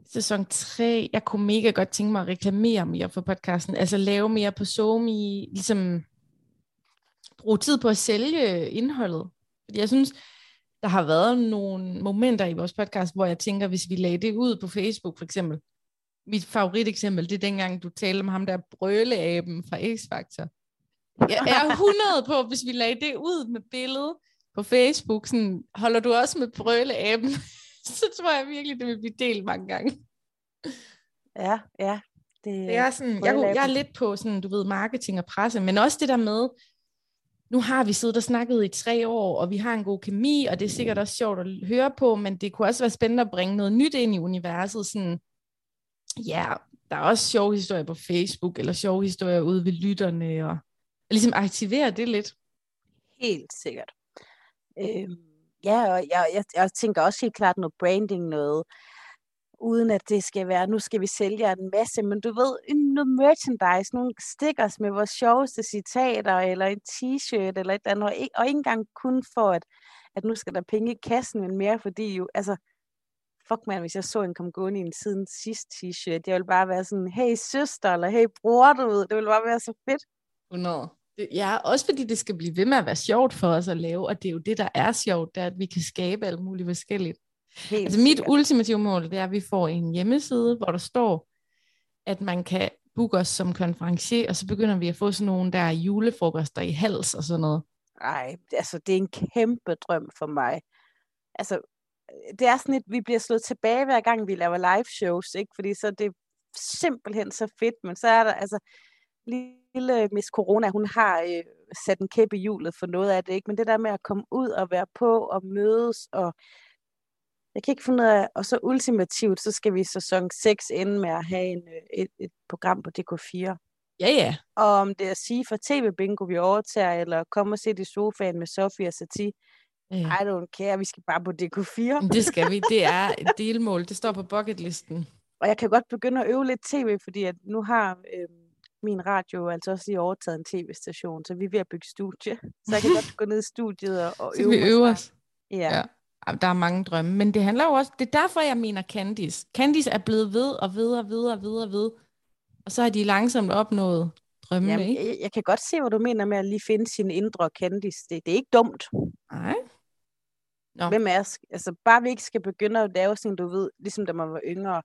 sæson 3, jeg kunne mega godt tænke mig at reklamere mere for podcasten. Altså lave mere på SoMe, ligesom bruge tid på at sælge indholdet. Fordi jeg synes, der har været nogle momenter i vores podcast, hvor jeg tænker, hvis vi lagde det ud på Facebook for eksempel. Mit favoriteksempel, det er dengang, du talte om ham der brøleaben fra X-Factor. Jeg er 100 på, hvis vi lagde det ud med billedet på Facebook, sådan, holder du også med brøleaben? (laughs) så tror jeg virkelig, det vil blive delt mange gange. Ja, ja. Det, Det er sådan, jeg, jeg er lidt på sådan, du ved, marketing og presse, men også det der med, nu har vi siddet og snakket i tre år, og vi har en god kemi, og det er sikkert også sjovt at høre på, men det kunne også være spændende at bringe noget nyt ind i universet, sådan, ja, der er også sjove historier på Facebook, eller sjove historier ude ved lytterne, og ligesom aktivere det lidt. Helt sikkert. Øhm, ja, og jeg, jeg, jeg tænker også helt klart noget branding, noget, uden at det skal være, nu skal vi sælge en masse, men du ved, noget merchandise, nogle stickers med vores sjoveste citater, eller en t-shirt, eller et eller andet, og ikke, og ikke engang kun for, at, at nu skal der penge i kassen, men mere fordi jo, altså, fuck man, hvis jeg så en kom gående i en siden sidst t-shirt, det ville bare være sådan, hey søster, eller hey bror, du ved, det ville bare være så fedt. 100. Ja, også fordi det skal blive ved med at være sjovt for os at lave, og det er jo det, der er sjovt, det er, at vi kan skabe alt muligt forskelligt. Helt altså mit sikkert. ultimative mål, det er, at vi får en hjemmeside, hvor der står, at man kan booke os som konferencier, og så begynder vi at få sådan nogle der julefrokoster i hals og sådan noget. Nej, altså det er en kæmpe drøm for mig. Altså, det er sådan et, vi bliver slået tilbage hver gang, vi laver live shows, ikke? Fordi så det er simpelthen så fedt, men så er der, altså, lille Miss Corona, hun har øh, sat en kæppe i hjulet for noget af det, ikke? Men det der med at komme ud og være på og mødes og jeg kan ikke finde ud af, og så ultimativt, så skal vi i sæson 6 ende med at have en, øh, et, et program på DK4. Ja, ja. Og om det er at sige for tv-bingo, vi overtager, eller komme og sætte i sofaen med Sofia Sati, ja. I don't care, vi skal bare på DK4. (laughs) Det skal vi, det er et delmål, det står på bucketlisten. Og jeg kan godt begynde at øve lidt tv, fordi at nu har øh, min radio altså også lige overtaget en tv-station, så vi er ved at bygge studie. Så jeg kan godt gå ned i studiet og, (laughs) og øve Så vi øver os. Ja. ja der er mange drømme, men det handler jo også, det er derfor, jeg mener Candice. Candice er blevet ved og ved og ved og ved og ved, og så har de langsomt opnået drømme, Jamen, ikke? Jeg, jeg kan godt se, hvad du mener med at lige finde sin indre Candice. Det, det er ikke dumt. Nej. Nå. Hvem er, altså bare vi ikke skal begynde at lave sådan, du ved, ligesom da man var yngre,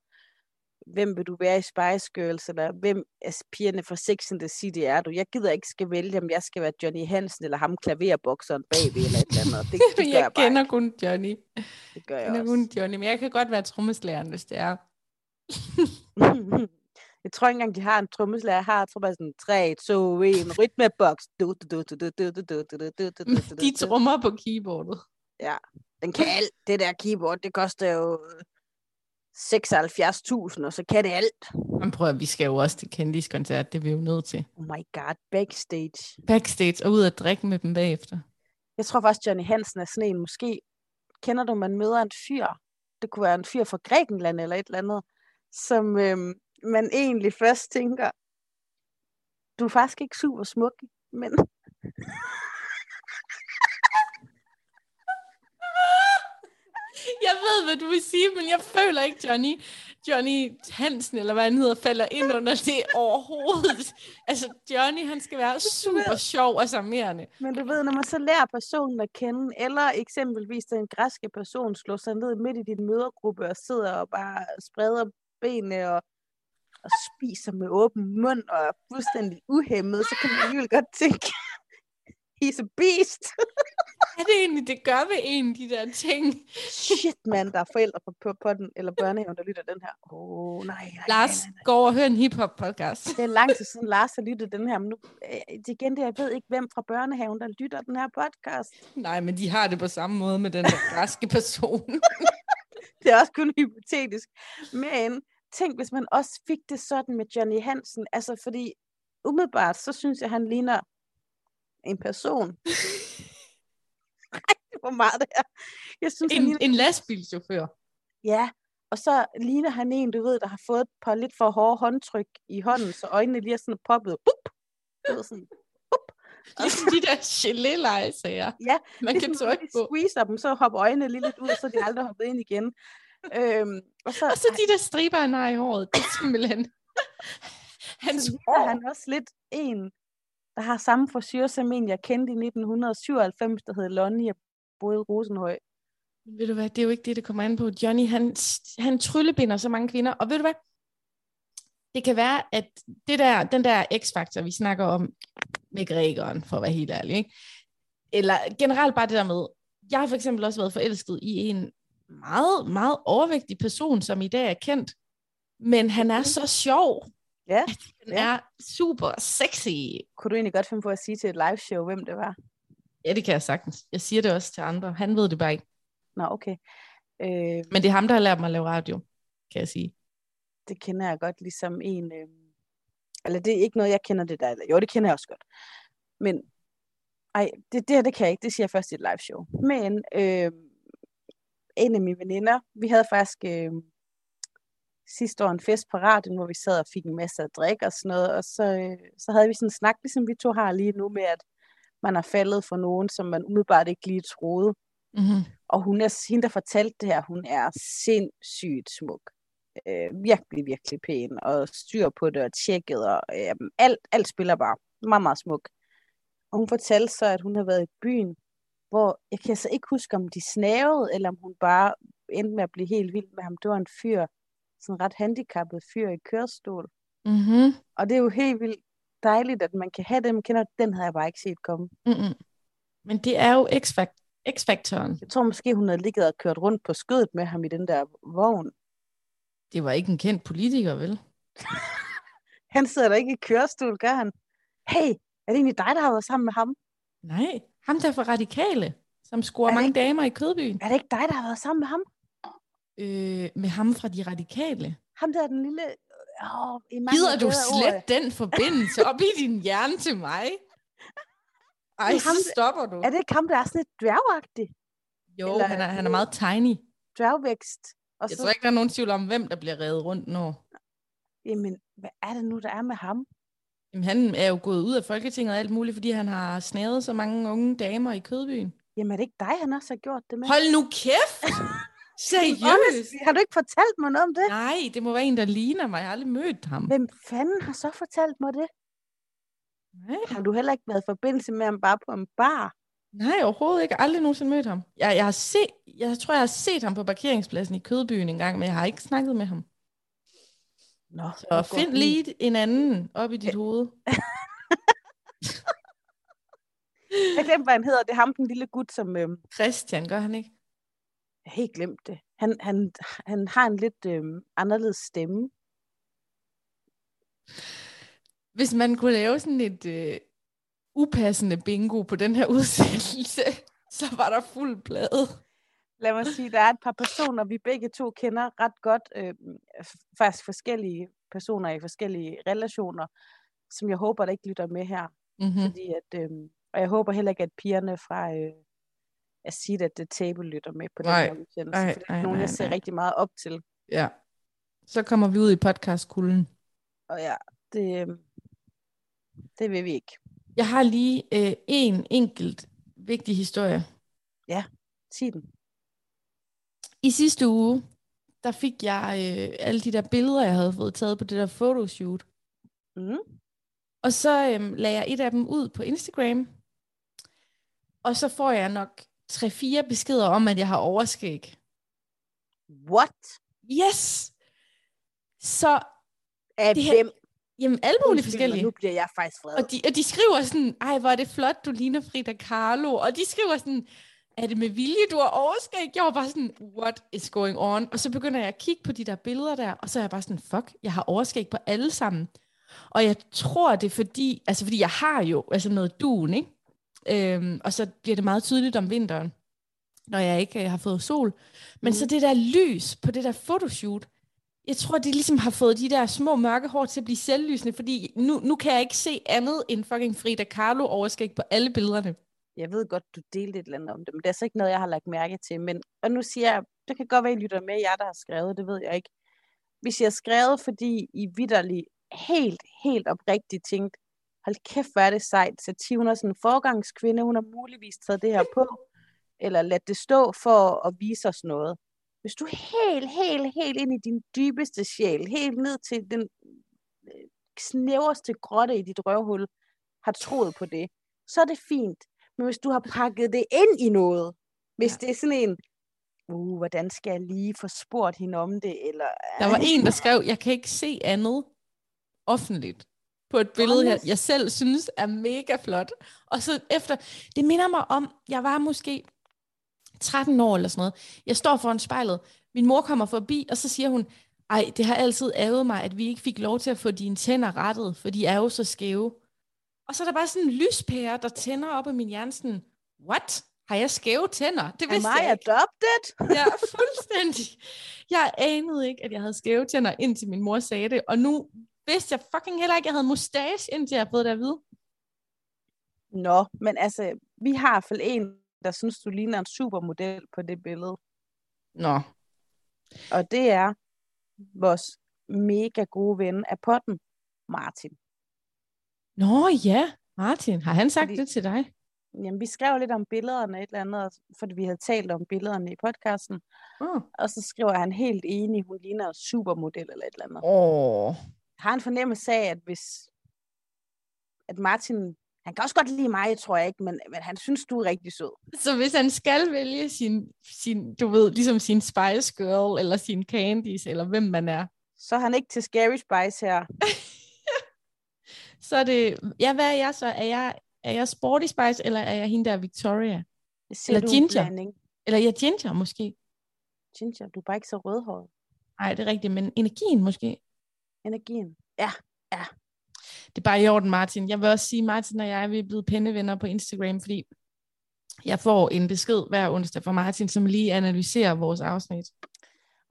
hvem vil du være i Spice Girls, eller hvem er pigerne fra Sex and the City er du? Jeg gider ikke skal vælge, om jeg skal være Johnny Hansen, eller ham klaverbokseren bagved, eller et eller andet. Det, det jeg, jeg kender ikke. kun Johnny. Det gør jeg, jeg kender også. kun Johnny, men jeg kan godt være trommeslæren, hvis det er. jeg tror ikke engang, de har en trommeslager. Jeg har, tror bare sådan, 3, 2, 1, rytmeboks. De trommer på keyboardet. Ja, den kan alt. Det der keyboard, det koster jo 76.000, og så kan det alt. Man prøver, vi skal jo også til Candice-koncert, det er vi jo nødt til. Oh my god, backstage. Backstage, og ud at drikke med dem bagefter. Jeg tror faktisk, Johnny Hansen er sådan en, måske kender du, man møder en fyr, det kunne være en fyr fra Grækenland eller et eller andet, som øhm, man egentlig først tænker, du er faktisk ikke super smuk, men Jeg ved, hvad du vil sige, men jeg føler ikke, Johnny, Johnny Hansen, eller hvad han hedder, falder ind under det overhovedet. Altså, Johnny, han skal være super sjov og charmerende. Men du ved, når man så lærer personen at kende, eller eksempelvis den græske person slår sig ned midt i din mødergruppe og sidder og bare spreder benene og, og spiser med åben mund og er fuldstændig uhemmet, så kan man alligevel godt tænke, he's a beast. (laughs) er det egentlig, det gør ved en, de der ting? Shit, mand, der er forældre på, på, på den, eller børnehaven, der lytter den her. Åh, oh, nej, nej, Lars, nej, nej, nej. går og hør en hiphop podcast. Det er lang tid siden, Lars har lyttet den her, men nu, øh, igen, det, jeg ved ikke, hvem fra børnehaven, der lytter den her podcast. Nej, men de har det på samme måde med den der græske person. (laughs) det er også kun hypotetisk. Men tænk, hvis man også fik det sådan med Johnny Hansen, altså fordi umiddelbart, så synes jeg, han ligner en person. (laughs) hvor meget det er. Jeg synes, en, ligner... en lastbilchauffør. Ja, og så ligner han en, du ved, der har fået et par lidt for hårde håndtryk i hånden, så øjnene lige er sådan poppet. Bup! (laughs) Det er sådan, bup! Ligesom de der gelé sager. Ja, man ligesom, kan trykke på. squeezer dem, så hopper øjnene lige lidt ud, så de aldrig hoppet ind igen. Øhm, og, så, og så de der striber, han har i håret, det er simpelthen... (laughs) Hans så hår. han også lidt en, der har samme frisyr som en, jeg kendte i 1997, der hed Lonnie og boede i Rosenhøj. Ved du hvad, det er jo ikke det, det kommer an på. Johnny, han, han tryllebinder så mange kvinder, og ved du hvad, det kan være, at det der, den der x-faktor, vi snakker om med grækeren, for at være helt ærlig, ikke? eller generelt bare det der med, jeg har for eksempel også været forelsket i en meget, meget overvægtig person, som i dag er kendt, men han er mhm. så sjov. Ja. Han ja. er super sexy. Kunne du egentlig godt finde på at sige til et live show, hvem det var? Ja, det kan jeg sagtens. Jeg siger det også til andre. Han ved det bare ikke. Nå, okay. Øh... Men det er ham, der har lært mig at lave radio, kan jeg sige. det kender jeg godt, ligesom en... Øh, eller det er ikke noget, jeg kender det der. Jo, det kender jeg også godt. Men, ej, det, det her, det kan jeg ikke. Det siger jeg først i et live show. Men, øh, en af mine veninder, vi havde faktisk øh, sidste år en fest på radioen, hvor vi sad og fik en masse at drikke og sådan noget, og så, øh, så havde vi sådan en snak, ligesom vi to har lige nu, med at man har faldet for nogen, som man umiddelbart ikke lige troede. Mm-hmm. Og hun er, hende, der fortalte det her, hun er sindssygt smuk. Øh, virkelig, virkelig pæn, og styr på det, og tjekket, og øh, alt, alt spiller bare. Meget, meget smuk. Og hun fortalte så, at hun har været i byen, hvor jeg kan så ikke huske, om de snavede, eller om hun bare endte med at blive helt vild med ham. Det var en fyr, sådan ret handicappet fyr i kørestol. Mm-hmm. Og det er jo helt vildt dejligt, at man kan have dem. Kender, den havde jeg bare ikke set komme. Mm-mm. Men det er jo X-fak- X-faktoren. Jeg tror måske, hun havde ligget og kørt rundt på skødet med ham i den der vogn. Det var ikke en kendt politiker, vel? (laughs) Han sidder der ikke i kørestol, gør han? Hey, er det egentlig dig, der har været sammen med ham? Nej, ham der for radikale, som scorer Er mange ikke- damer i Kødbyen. Er det ikke dig, der har været sammen med ham? Øh, med ham fra de radikale. Ham der er den lille... Mange Gider du slet den forbindelse op i din hjerne til mig? Ej, ham, så stopper du. Er det ikke ham, der er sådan lidt dværgagtig? Jo, eller- han er, han er meget tiny. Dværgvækst. Og Jeg så, tror ikke, der er nogen tvivl om, hvem der bliver reddet rundt nu. jamen, hvad er det nu, der er med ham? Jamen, han er jo gået ud af Folketinget og alt muligt, fordi han har snadet så mange unge damer i Kødbyen. Jamen, er det ikke dig, han også har gjort det med? Hold nu kæft! (laughs) Seriøst? Har du ikke fortalt mig noget om det? Nej, det må være en, der ligner mig. Jeg har aldrig mødt ham. Hvem fanden har så fortalt mig det? Nej, Har du heller ikke været i forbindelse med ham bare på en bar? nej overhovedet ikke. Jeg har aldrig nogensinde mødt ham. Jeg, jeg, har set, jeg tror, jeg har set ham på parkeringspladsen i Kødbyen en gang, men jeg har ikke snakket med ham. Nå, Så find lige en anden op i dit (laughs) hoved. Jeg glemte, hvad han hedder. Det er ham, den lille gut, som... Øh, Christian, gør han ikke? Jeg har helt glemt det. Han, han, han har en lidt øh, anderledes stemme. Hvis man kunne lave sådan et øh, upassende bingo på den her (laughs) udsendelse, så var der fuld plade. Lad mig sige, der er et par personer, vi begge to kender ret godt. Øh, faktisk forskellige personer i forskellige relationer, som jeg håber, der ikke lytter med her. Mm-hmm. Fordi at, øh, og jeg håber heller ikke, at pigerne fra øh, at sige, at det table lytter med på den Nej, her udsendelse. nej, for det er nej, nogen, nej, jeg ser nej. rigtig meget op til. Ja. Så kommer vi ud i podcastkulden. Og ja, det, øh, det vil vi ikke. Jeg har lige øh, en enkelt vigtig historie. Sig den. I sidste uge, der fik jeg øh, alle de der billeder, jeg havde fået taget på det der photoshoot. Mm. Og så øhm, lagde jeg et af dem ud på Instagram. Og så får jeg nok 3-4 beskeder om, at jeg har overskæg. What? Yes! Så, Af Det her- hvem? jamen alle mulige Undskyld forskellige. Nu bliver jeg faktisk vred. Og de, og de skriver sådan, ej, hvor er det flot, du ligner Frida Kahlo. Og de skriver sådan, er det med vilje, du har overskæg? Jeg var bare sådan, what is going on? Og så begynder jeg at kigge på de der billeder der, og så er jeg bare sådan, fuck, jeg har overskæg på alle sammen. Og jeg tror, det er fordi, altså fordi jeg har jo altså noget dun, ikke? Øhm, og så bliver det meget tydeligt om vinteren, når jeg ikke øh, har fået sol. Men Mhm. så det der lys på det der photoshoot, jeg tror, de ligesom har fået de der små mørke hår til at blive selvlysende, fordi nu, nu kan jeg ikke se andet end fucking Frida Kahlo overskæg på alle billederne. Jeg ved godt, du delte et eller andet om det, men det er så ikke noget, jeg har lagt mærke til. Men, og nu siger jeg, det kan godt være, I lytter med, jer der har skrevet, det ved jeg ikke. Hvis jeg har skrevet, fordi I vidderligt helt, helt oprigtigt tænkt, hold kæft, hvor er det sejt, så 10 hun er sådan en forgangskvinde, hun har muligvis taget det her på, eller lad det stå for at vise os noget. Hvis du helt, helt, helt ind i din dybeste sjæl, helt ned til den øh, snæverste grotte i dit røvhul, har troet på det, så er det fint. Men hvis du har pakket det ind i noget, hvis ja. det er sådan en, uh, hvordan skal jeg lige få spurgt hende om det, eller... Der var en, der skrev, jeg kan ikke se andet offentligt på et billede her, Thomas. jeg selv synes er mega flot. Og så efter, det minder mig om, jeg var måske 13 år eller sådan noget. Jeg står foran spejlet, min mor kommer forbi, og så siger hun, ej, det har altid ærget mig, at vi ikke fik lov til at få dine tænder rettet, for de er jo så skæve. Og så er der bare sådan en lyspære, der tænder op af min hjerne, sådan, what? Har jeg skæve tænder? Det Am vidste I jeg ikke. adopted? (laughs) Ja, fuldstændig. Jeg anede ikke, at jeg havde skæve tænder, indtil min mor sagde det. Og nu vidste jeg fucking heller ikke, at jeg havde mustache, indtil jeg fået det at vide. Nå, men altså, vi har i hvert fald en, der synes, du ligner en supermodel på det billede. Nå. Og det er vores mega gode ven af potten, Martin. Nå ja, Martin. Har han sagt Fordi- det til dig? Jamen, vi skrev lidt om billederne et eller andet, fordi vi havde talt om billederne i podcasten. Åh. Og så skriver han helt enig, hun ligner en supermodel eller et eller andet. Åh. Har en fornemmelse af, at hvis at Martin, han kan også godt lide mig, tror jeg ikke, men, men han synes, du er rigtig sød. Så hvis han skal vælge sin, sin, du ved, ligesom sin Spice Girl, eller sin Candice, eller hvem man er, Så er han ikke til Scary Spice her. (laughs) så er det, ja, hvad er jeg så? Er jeg, er jeg Sporty Spice, eller er jeg hende der Victoria? Eller er Ginger. blanding. Eller er jeg Ginger måske? Ginger, du er bare ikke så rødhåret. Nej, det er rigtigt, men energien måske. Energien. Ja, Det er bare i orden, Martin. Jeg vil også sige, Martin og jeg vi er blevet pennevenner på Instagram, fordi jeg får en besked hver onsdag fra Martin, som lige analyserer vores afsnit.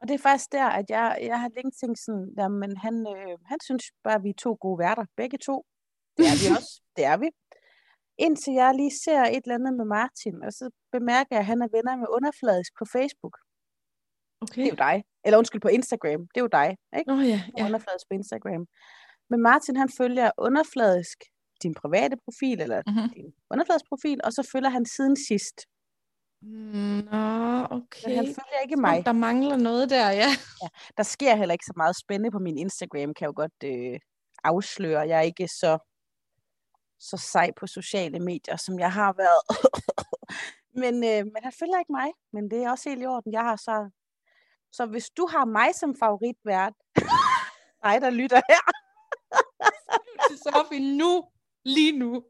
og det er faktisk der, at jeg, jeg har længe tænkt sådan, men han, øh, han synes bare, at vi er to gode værter. Begge to. Det er vi (laughs) også. Det er vi. Indtil jeg lige ser et eller andet med Martin, og så bemærker jeg, at han er venner med underfladisk på Facebook. Det Okay. er jo dig. Eller undskyld, på Instagram. Det er jo dig, ikke? Nå ja, Ja. ja. Underfladisk på Instagram. Men Martin, han følger underfladisk din private profil, eller Mm-hmm. din underfladisk profil, og så følger han siden sidst. Nå, okay. Men han følger ikke mig. Der mangler noget der, ja. Der sker heller ikke så meget spændende på min Instagram, kan jeg jo godt øh, afsløre. Jeg er ikke så, så sej på sociale medier, som jeg har været. (laughs) men, øh, men han følger ikke mig, men det er også helt i orden. Jeg har så... Så hvis du har mig som favoritvært, (laughs) dig der lytter her, Sofie, nu. Lige nu.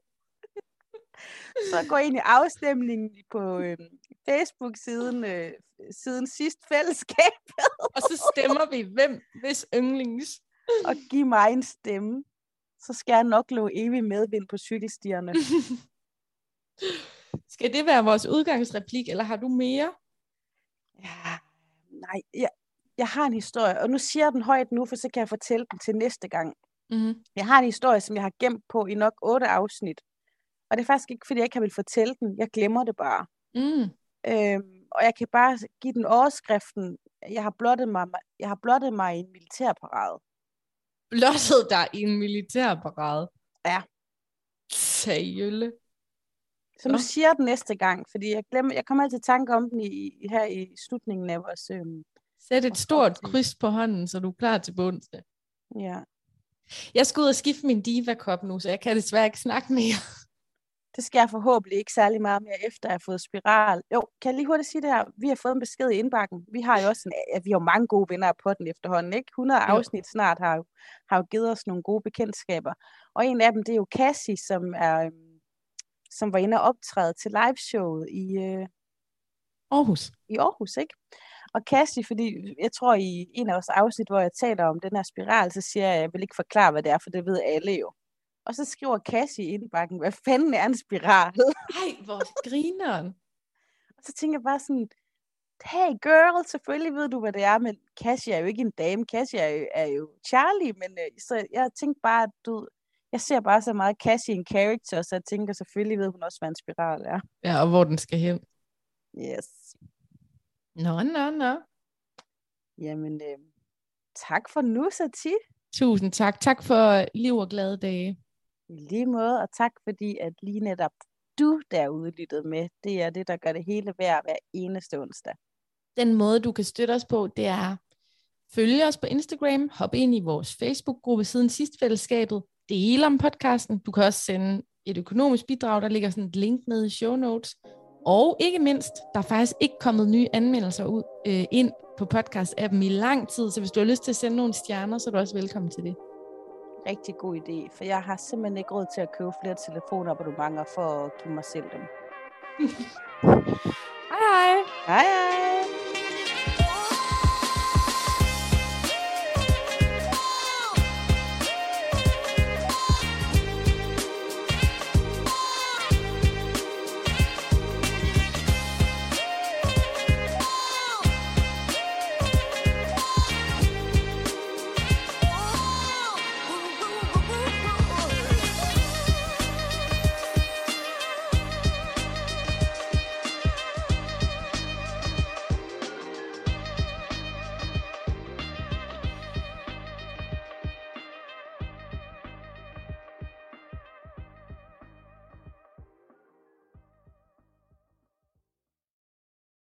så gå ind i afstemningen på øh, Facebook-siden øh, siden sidst fællesskab, (laughs) Og så stemmer vi, hvem hvis yndlings. og giv mig en stemme. Så skal jeg nok love evig medvind på cykelstierne. (laughs) Skal det være vores udgangsreplik, eller har du mere? Ja, nej, jeg, jeg har en historie, og nu siger jeg den højt nu, for så kan jeg fortælle den til næste gang. Mm. Jeg har en historie, som jeg har gemt på i nok otte afsnit. Og det er faktisk ikke, fordi jeg ikke har vil fortælle den. Jeg glemmer det bare. Mm. Øhm, og jeg kan bare give den overskriften, jeg har blottet mig, jeg har blottet mig i en militærparade. Blottet dig i en militærparade. Ja. Seriølle. Så nu Nå. siger jeg den næste gang, fordi jeg, glemmer, jeg kommer altid i tanke om den i, her i slutningen af vores... Øhm, Sæt et stort kryds på hånden, så du er klar til bunds. ja. Jeg skal ud og skifte min diva-kop nu, så jeg kan desværre ikke snakke mere. Det skal jeg forhåbentlig ikke særlig meget mere efter, at jeg har fået spiral. Jo, kan jeg lige hurtigt sige det her? Vi har fået en besked i indbakken. Vi har jo også en, ja, vi har mange gode venner på den efterhånden, ikke? 100 Jo. afsnit snart har jo, har jo givet os nogle gode bekendtskaber. Og en af dem, det er jo Cassie, som er øhm, som var inde og optræde til liveshowet i, øh, Aarhus. i Aarhus, ikke? Og Cassie, fordi jeg tror i en af vores afsnit, hvor jeg taler om den her spiral, så siger jeg, at jeg vil ikke forklare, hvad det er, for det ved alle jo. Og så skriver Cassie i indbakken, hvad fanden er en spiral? (laughs) Ej, hvor grineren. Og så tænker jeg bare sådan, hey girl, selvfølgelig ved du, hvad det er, men Cassie er jo ikke en dame. Cassie er jo, er jo Charlie, men øh, så jeg tænkte bare, at du, jeg ser bare så meget Cassie en character, så jeg tænker, selvfølgelig ved hun også, hvad en spiral er. Ja, og hvor den skal hen. Yes. Nå, nå, nå. Jamen, øh, tak for nu, Sati. Tusind tak. Tak for liv og glade dage. I lige måde, og tak fordi, at lige netop du derude lyttede med. Det er det, der gør det hele værd hver eneste onsdag. Den måde, du kan støtte os på, det er følge os på Instagram, hop ind i vores Facebook-gruppe siden sidst fællesskabet, del om podcasten. Du kan også sende et økonomisk bidrag, der ligger sådan et link nede i show notes. Og ikke mindst, der er faktisk ikke kommet nye anmeldelser ud øh, ind på podcast-appen i lang tid, så hvis du har lyst til at sende nogle stjerner, så er du også velkommen til det. Rigtig god idé, for jeg har simpelthen ikke råd til at købe flere telefonabonnementer for at give mig selv dem. (laughs) Hej hej! Hej hej!